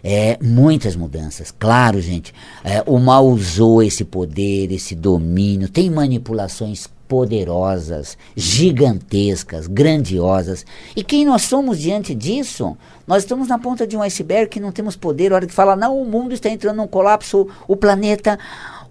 É, muitas mudanças. Claro, gente, é, o mal usou esse poder, esse domínio, tem manipulações poderosas, gigantescas, grandiosas. E quem nós somos diante disso? Nós estamos na ponta de um iceberg que não temos poder. A hora de falar, não, o mundo está entrando num colapso, o planeta,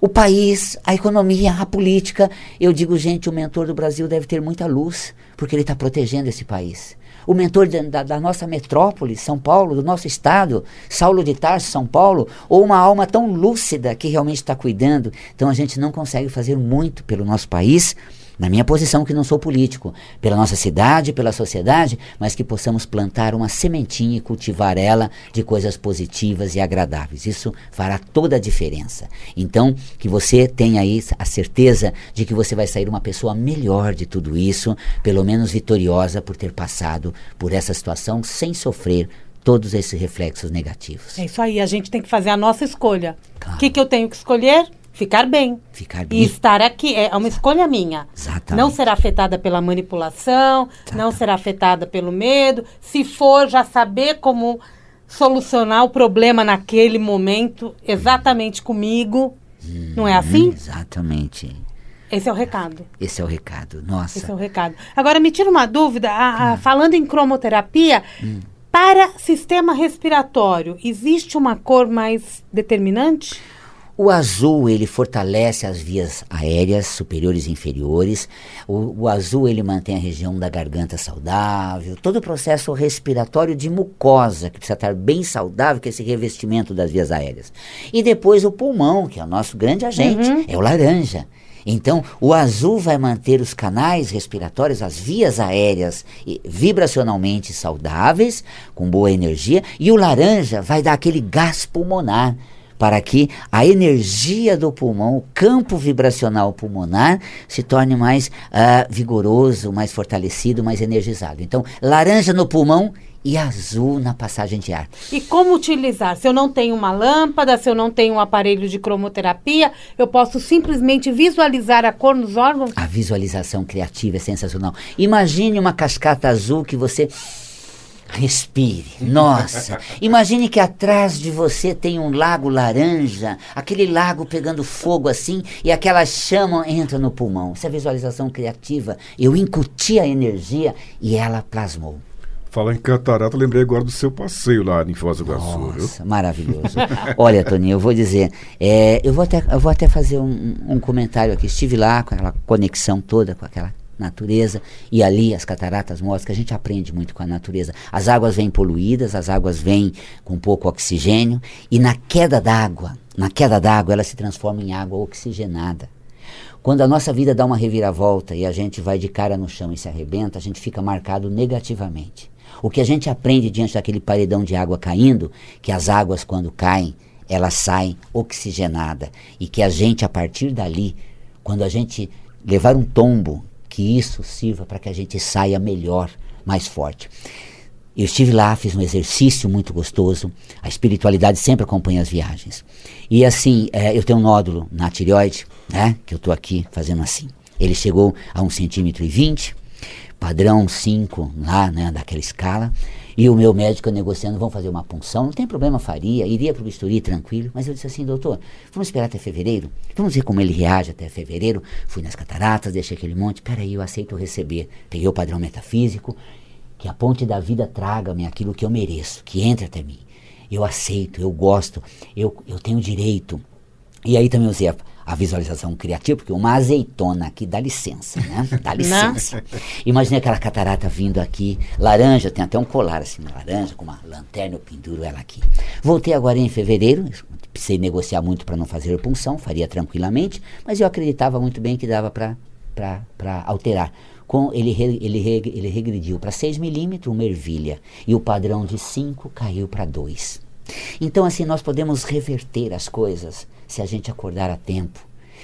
o país, a economia, a política. Eu digo, gente, o mentor do Brasil deve ter muita luz, porque ele está protegendo esse país. O mentor da, da- nossa metrópole, São Paulo, do nosso estado, Saulo de Tarso, São Paulo, ou uma alma tão lúcida que realmente está cuidando. Então a gente não consegue fazer muito pelo nosso país, na minha posição que não sou político, pela nossa cidade, pela sociedade, mas que possamos plantar uma sementinha e cultivar ela de coisas positivas e agradáveis. Isso fará toda a diferença. Então, que você tenha aí a certeza de que você vai sair uma pessoa melhor de tudo isso, pelo menos vitoriosa por ter passado por essa situação sem sofrer todos esses reflexos negativos. É isso aí, a gente tem que fazer a nossa escolha. O Claro. que, que eu tenho que escolher? Ficar bem. Ficar E bem. estar aqui é uma escolha minha. Exatamente. Não será afetada pela manipulação, não será afetada pelo medo. Se for, já saber como solucionar o problema naquele momento, exatamente comigo. Não é assim? Exatamente. Esse é o recado. Esse é o recado. Nossa. Esse é o recado. Agora, me tira uma dúvida. a- a- falando em cromoterapia, para sistema respiratório, existe uma cor mais determinante? O azul ele fortalece as vias aéreas superiores e inferiores. O, o azul ele mantém a região da garganta saudável. Todo o processo respiratório de mucosa que precisa estar bem saudável, que é esse revestimento das vias aéreas. E depois o pulmão, que é o nosso grande agente, é o laranja. Então, o azul vai manter os canais respiratórios, as vias aéreas vibracionalmente saudáveis, com boa energia, e o laranja vai dar aquele gás pulmonar para que a energia do pulmão, o campo vibracional pulmonar, se torne mais ah, vigoroso, mais fortalecido, mais energizado. Então, laranja no pulmão e azul na passagem de ar. E como utilizar? Se eu não tenho uma lâmpada, se eu não tenho um aparelho de cromoterapia, eu posso simplesmente visualizar a cor nos órgãos? A visualização criativa é sensacional. Imagine uma cascata azul que você respire. Nossa, imagine que atrás de você tem um lago laranja, aquele lago pegando fogo assim e aquela chama entra no pulmão. Essa é visualização criativa. Eu incuti a energia e ela plasmou. Falar em catarata, lembrei agora do seu passeio lá em Foz do Iguaçu, viu? Nossa, maravilhoso. Olha, Toninho, eu vou dizer, é, eu, vou até, eu vou até fazer um, um comentário aqui. Estive lá com aquela conexão toda com aquela natureza e ali as cataratas mostram que a gente aprende muito com a natureza. As águas vêm poluídas, as águas vêm com pouco oxigênio e na queda d'água, na queda d'água ela se transforma em água oxigenada. Quando a nossa vida dá uma reviravolta e a gente vai de cara no chão e se arrebenta, a gente fica marcado negativamente. O que a gente aprende diante daquele paredão de água caindo, que as águas quando caem, elas saem oxigenada e que a gente a partir dali, quando a gente levar um tombo, que isso sirva para que a gente saia melhor, mais forte. Eu estive lá, fiz um exercício muito gostoso. A espiritualidade sempre acompanha as viagens. E assim, eh, eu tenho um nódulo na tireoide, né? Que eu estou aqui fazendo assim. Ele chegou a um centímetro e vinte, padrão 5 lá, né? Daquela escala. E o meu médico negociando, vamos fazer uma punção. Não tem problema, faria. Iria para o bisturi tranquilo. Mas eu disse assim, doutor, vamos esperar até fevereiro? Vamos ver como ele reage até fevereiro. Fui nas cataratas, deixei aquele monte. Peraí, eu aceito receber. Peguei o padrão metafísico que a ponte da vida traga-me aquilo que eu mereço, que entre até mim. Eu aceito, eu gosto, eu, eu tenho direito. E aí também usei a, a visualização criativa, porque uma azeitona aqui dá licença, né? Dá licença. Imagine aquela catarata vindo aqui, laranja, tem até um colar assim, laranja, com uma lanterna, eu penduro ela aqui. Voltei agora em fevereiro, precisei negociar muito para não fazer punção, faria tranquilamente, mas eu acreditava muito bem que dava para alterar. Com, ele, ele, ele regrediu para 6 milímetros, uma ervilha, e o padrão de 5 caiu para 2. Então, assim, nós podemos reverter as coisas se a gente acordar a tempo.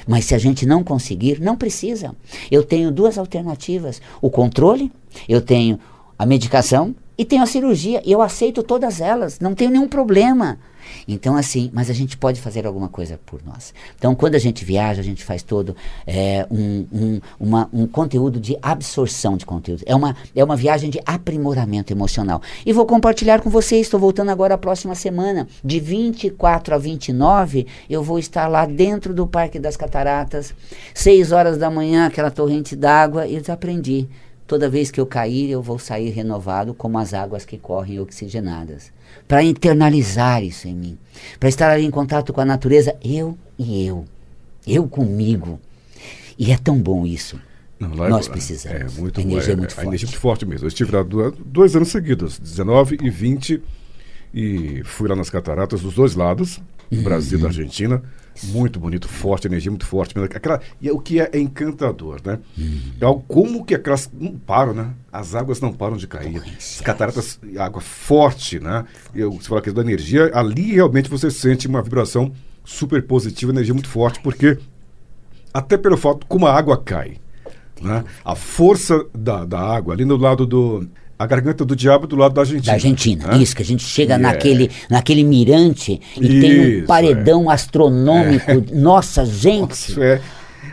Mas se a gente não conseguir, não precisa. Eu tenho duas alternativas: o controle, eu tenho a medicação e tenho a cirurgia. E eu aceito todas elas, não tenho nenhum problema. Então, assim, mas a gente pode fazer alguma coisa por nós. Então, quando a gente viaja, a gente faz todo é, um, um, uma, um conteúdo de absorção de conteúdo. É uma, é uma viagem de aprimoramento emocional. E vou compartilhar com vocês, estou voltando agora a próxima semana. De 24 a 29, eu vou estar lá dentro do Parque das Cataratas, 6 horas da manhã, aquela torrente d'água, e eu aprendi. Toda vez que eu cair, eu vou sair renovado como as águas que correm oxigenadas para internalizar isso em mim, para estar ali em contato com a natureza, eu e eu, eu comigo. E é tão bom isso. Não, Nós é, precisamos. É muito, a energia é, é muito forte. A energia é muito forte mesmo. Eu estive lá dois, anos seguidos, 19 e 20, e fui lá nas cataratas dos dois lados, do Brasil e uhum. Argentina. Muito bonito, forte, energia muito forte. Aquela, e é o que é, é encantador, né? Hum. É como que aquelas não param, né? As águas não param de cair. As cataratas, água forte, né? Eu, você fala que da energia, ali realmente você sente uma vibração super positiva, energia muito forte, porque até pelo fato como a água cai, né? A força da, da água ali no lado do a Garganta do Diabo do lado da Argentina. Da Argentina, né? isso, que a gente chega yeah. naquele, naquele mirante e isso, tem um paredão é. astronômico. É. Nossa, gente! Nossa, é,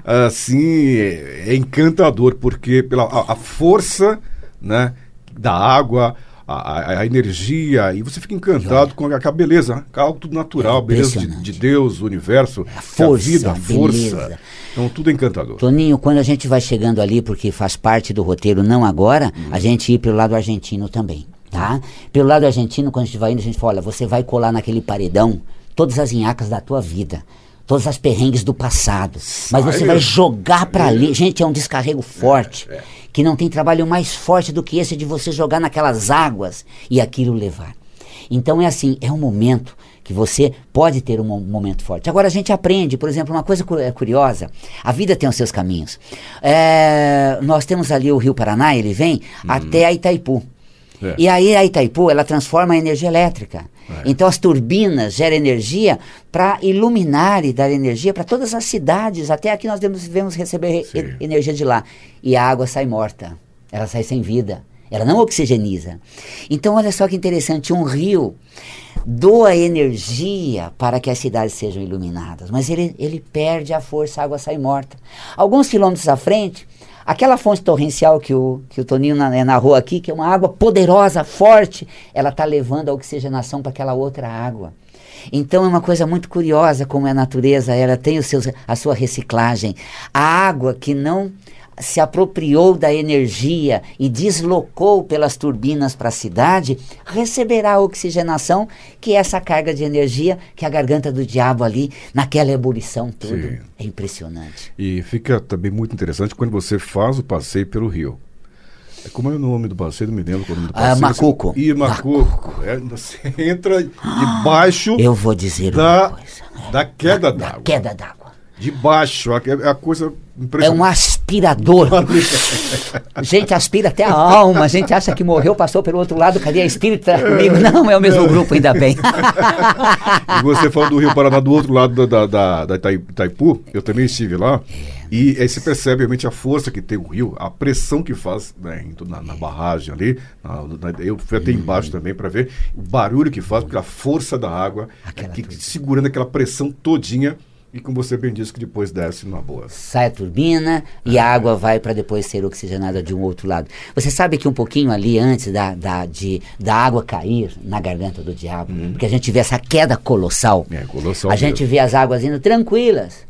assim, é, é, encantador, porque pela a, a, força né, da água, a, a, energia, e você fica encantado com a, com a beleza, com algo tudo natural, é beleza de, de, Deus, o universo, a, força, a vida, a força. Então, tudo encantador. Toninho, quando a gente vai chegando ali, porque faz parte do roteiro, não agora, hum. a gente ir pelo lado argentino também, tá? Pelo lado argentino, quando a gente vai indo, a gente fala, olha, você vai colar naquele paredão todas as inhacas da tua vida todas as perrengues do passado. Mas você vai jogar para ali. Gente, é um descarrego forte. É, é. Que não tem trabalho mais forte do que esse de você jogar naquelas águas e aquilo levar. Então é assim, é um momento que você pode ter um momento forte. Agora a gente aprende, por exemplo, uma coisa é curiosa, a vida tem os seus caminhos. É, nós temos ali o Rio Paraná, ele vem uhum. até a Itaipu. É. E aí a Itaipu, ela transforma a energia elétrica. É. Então as turbinas geram energia para iluminar e dar energia para todas as cidades. Até aqui nós devemos receber energia de lá. E a água sai morta. Ela sai sem vida. Ela não oxigeniza. Então olha só que interessante, um rio doa energia para que as cidades sejam iluminadas, mas ele, ele perde a força, a água sai morta. Alguns quilômetros à frente, Aquela fonte torrencial que o, que o Toninho na, narrou aqui, que é uma água poderosa, forte, ela está levando a oxigenação para aquela outra água. Então é uma coisa muito curiosa como é a natureza, ela tem os seus, a sua reciclagem. A água que não se apropriou da energia e deslocou pelas turbinas para a cidade, receberá a oxigenação, que é essa carga de energia que a garganta do diabo ali, naquela ebulição toda. Sim. É impressionante. E fica também muito interessante quando você faz o passeio pelo rio. É como é o nome do passeio? Não me lembro qual é o nome do ah, passeio. Ah, Macuco. E Macuco. É, você entra debaixo. Eu vou dizer da, uma coisa. Da queda d'água. Da queda d'água. De baixo, é a coisa é um aspirador. gente aspira até a alma. A gente acha que morreu, passou pelo outro lado. Cadê a espírita comigo? Não, é o mesmo grupo, ainda bem. e você falou do Rio Paraná, do outro lado da, da, da Itaipu, eu também estive lá. E aí você percebe realmente a força que tem o rio, a pressão que faz né, na, na barragem ali. Na, na, eu fui até embaixo uhum. também para ver o barulho que faz, porque a força da água, que, segurando aquela pressão todinha e como você bem disse, que depois desce numa boa. Sai a turbina e a água vai para depois ser oxigenada de um outro lado. Você sabe que um pouquinho ali antes da, da, de, da água cair na garganta do diabo, uhum. porque a gente vê essa queda colossal. É, colossal. A mesmo. gente vê as águas indo tranquilas.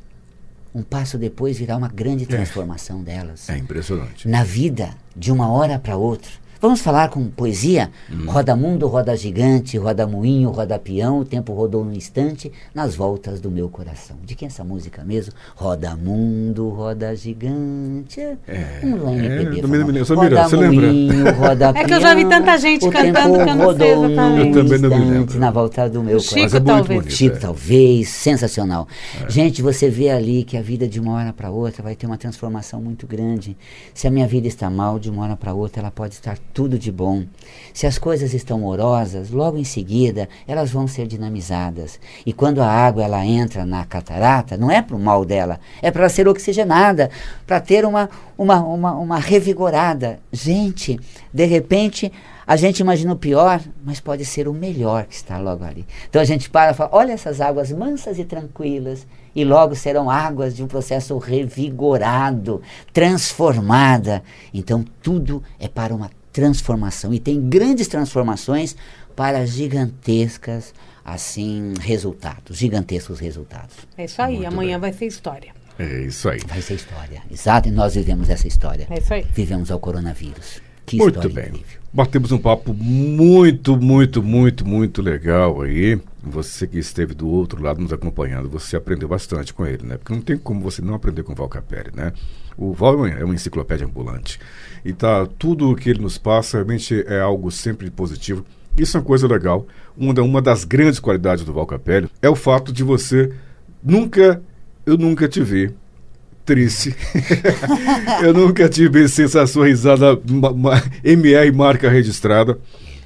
Um passo depois virá uma grande é. transformação é. delas. É impressionante. Na vida, de uma hora para outra, Vamos falar com poesia? Roda mundo, roda gigante, roda moinho, roda peão, o tempo rodou num instante nas voltas do meu coração. De quem é essa música mesmo? Roda mundo, roda gigante. É, um lá é, MPB. Menino. Samira, Roda você lembra? moinho, roda É que eu já vi peão, tanta gente o cantando tempo que eu não sei rodou num exatamente. Eu também não me instante lembro. Na volta do meu Chico, coração. Mas é muito talvez. bonito. Chico, é. talvez, sensacional. Gente, você vê ali que a vida de uma hora para outra vai ter uma transformação muito grande. Se a minha vida está mal, de uma hora para outra ela pode estar tudo de bom. Se as coisas estão morosas, logo em seguida elas vão ser dinamizadas. E quando a água ela entra na catarata, não é para o mal dela, é para ser oxigenada, para ter uma, uma, uma, uma revigorada. Gente, de repente a gente imagina o pior, mas pode ser o melhor que está logo ali. Então a gente para e fala: olha essas águas mansas e tranquilas, e logo serão águas de um processo revigorado, transformada. Então tudo é para uma transformação. E tem grandes transformações para gigantescas, assim, resultados. Gigantescos resultados. É isso aí, Muito amanhã bem. vai ser história. É isso aí. Vai ser história. Exato, e nós vivemos essa história. É isso aí. Vivemos ao coronavírus. Que Muito história bem. incrível. Batemos um papo muito, muito, muito, muito legal aí. Você que esteve do outro lado nos acompanhando, você aprendeu bastante com ele, né? Porque não tem como você não aprender com o Val Capelli, né? O Val é uma enciclopédia ambulante. E tá, tudo o que ele nos passa realmente é algo sempre positivo. Isso é uma coisa legal. Uma, da- uma das grandes qualidades do Val Capelli é o fato de você nunca, eu nunca te ver triste. eu nunca tive sensação risada MR marca registrada.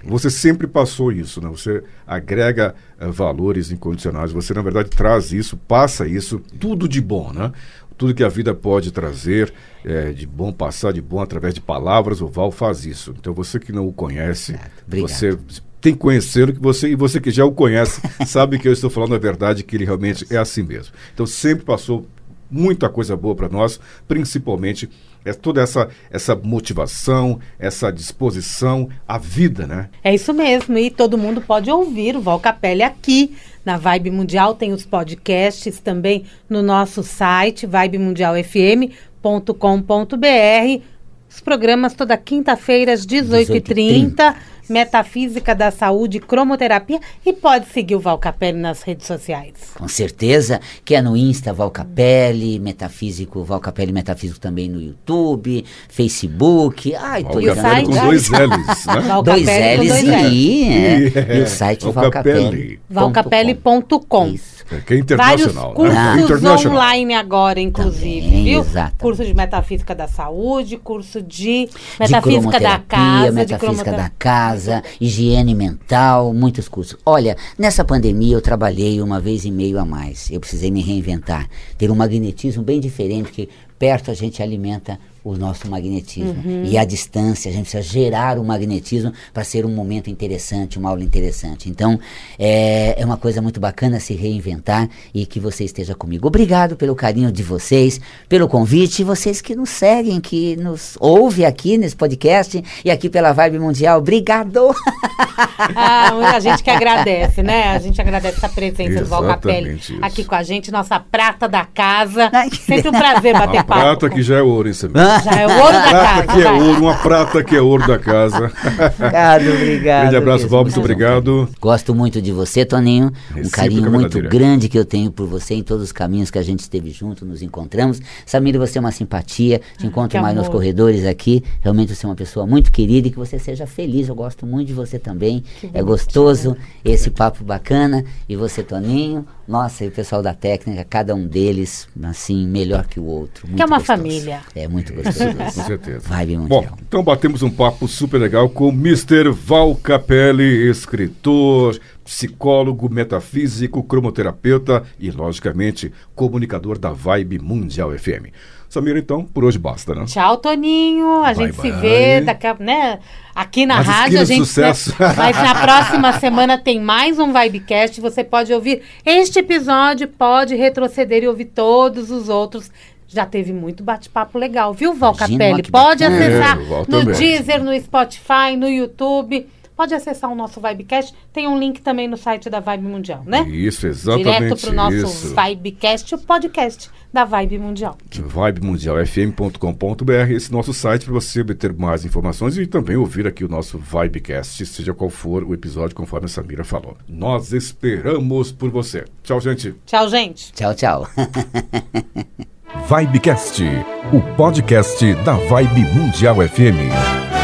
Você sempre passou isso, né? Você agrega eh, valores incondicionais. Você, na verdade, traz isso, passa isso, tudo de bom, né? Tudo que a vida pode trazer eh, de bom, passar de bom através de palavras, o Val faz isso. Então, você que não o conhece, Obrigado. Você tem que conhecê-lo, que você, e você que já o conhece, sabe que eu estou falando a verdade, que ele realmente é assim mesmo. Então, sempre passou muita coisa boa para nós, principalmente é toda essa, essa motivação, essa disposição à vida, né? É isso mesmo, e todo mundo pode ouvir o Val Capelli aqui na Vibe Mundial, tem os podcasts também no nosso site, vibemundialfm.com.br. Os programas toda quinta-feira às 18h30, Metafísica da Saúde, Cromoterapia, e pode seguir o Val Capelli nas redes sociais. Com certeza, que é no Insta Valcapelli, Metafísico, Valcapelli Metafísico também no YouTube, Facebook. Ai, tô E site? com dois L's, né? Dois L's dois L's. e, é, É, e o site Valcapelli. Valcapelli. Valcapelli.com. Isso. É, que é Vários internacional, cursos né? International. online agora, inclusive, Também, viu? exatamente. Curso de Metafísica da Saúde, curso de De Metafísica da cromoterapia, Casa, de metafísica cromoterapia. da casa, higiene mental, muitos cursos. Olha, nessa pandemia eu trabalhei uma vez e meio a mais. Eu precisei me reinventar, ter um magnetismo bem diferente, que perto a gente alimenta o nosso magnetismo. E à distância a gente precisa gerar o magnetismo para ser um momento interessante, uma aula interessante. Então, é, é uma coisa muito bacana se reinventar e que você esteja comigo. Obrigado pelo carinho de vocês, pelo convite, e vocês que nos seguem, que nos ouvem aqui nesse podcast e aqui pela Vibe Mundial. Obrigado! Ah, a gente que agradece, né? A gente agradece a presença do Val Capelli isso. aqui com a gente, nossa prata da casa. Sempre um prazer bater Uma papo. prata que já é ouro, hein, Samir? Já é o ouro da Prata casa. que é ouro, uma prata que é ouro da casa. Obrigado, obrigado. Grande abraço. Val, muito obrigado. Gosto muito de você, Toninho. Um carinho muito grande que eu tenho por você em todos os caminhos que a gente esteve junto, nos encontramos. Samira, você é uma simpatia. Te encontro que mais nos amor. corredores aqui. Realmente você é uma pessoa muito querida e que você seja feliz. Eu gosto muito de você também. É gostoso esse papo bacana. E você, Toninho. Nossa, e o pessoal da técnica, cada um deles, assim, melhor que o outro. Muito Que é uma gostoso. família. É muito Com gostoso. certeza. Vibe Bom, mundial. então batemos um papo super legal com o Mr. Val Capelli, escritor, psicólogo, metafísico, cromoterapeuta e, logicamente, comunicador da Vibe Mundial FM. Samira, então, por hoje basta, né? Tchau, Toninho. A Bye, gente se bye. vê daqui a, né, aqui na rádio. A gente sucesso. Mas na próxima semana tem mais um Vibecast. Você pode ouvir este episódio, pode retroceder e ouvir todos os outros. Já teve muito bate-papo legal, viu, Val Imagina, Capelli? que Pode acessar É, no também. Deezer, no Spotify, no YouTube. Pode acessar o nosso Vibecast. Tem um link também no site da Vibe Mundial, né? Isso, exatamente Direto para o nosso isso. Vibecast, o podcast da Vibe Mundial. vibemundialfm.com.br, esse nosso site para você obter mais informações e também ouvir aqui o nosso Vibecast, seja qual for o episódio, conforme a Samira falou. Nós esperamos por você. Tchau, gente. Tchau, gente. Tchau, tchau. Vibecast, o podcast da Vibe Mundial FM.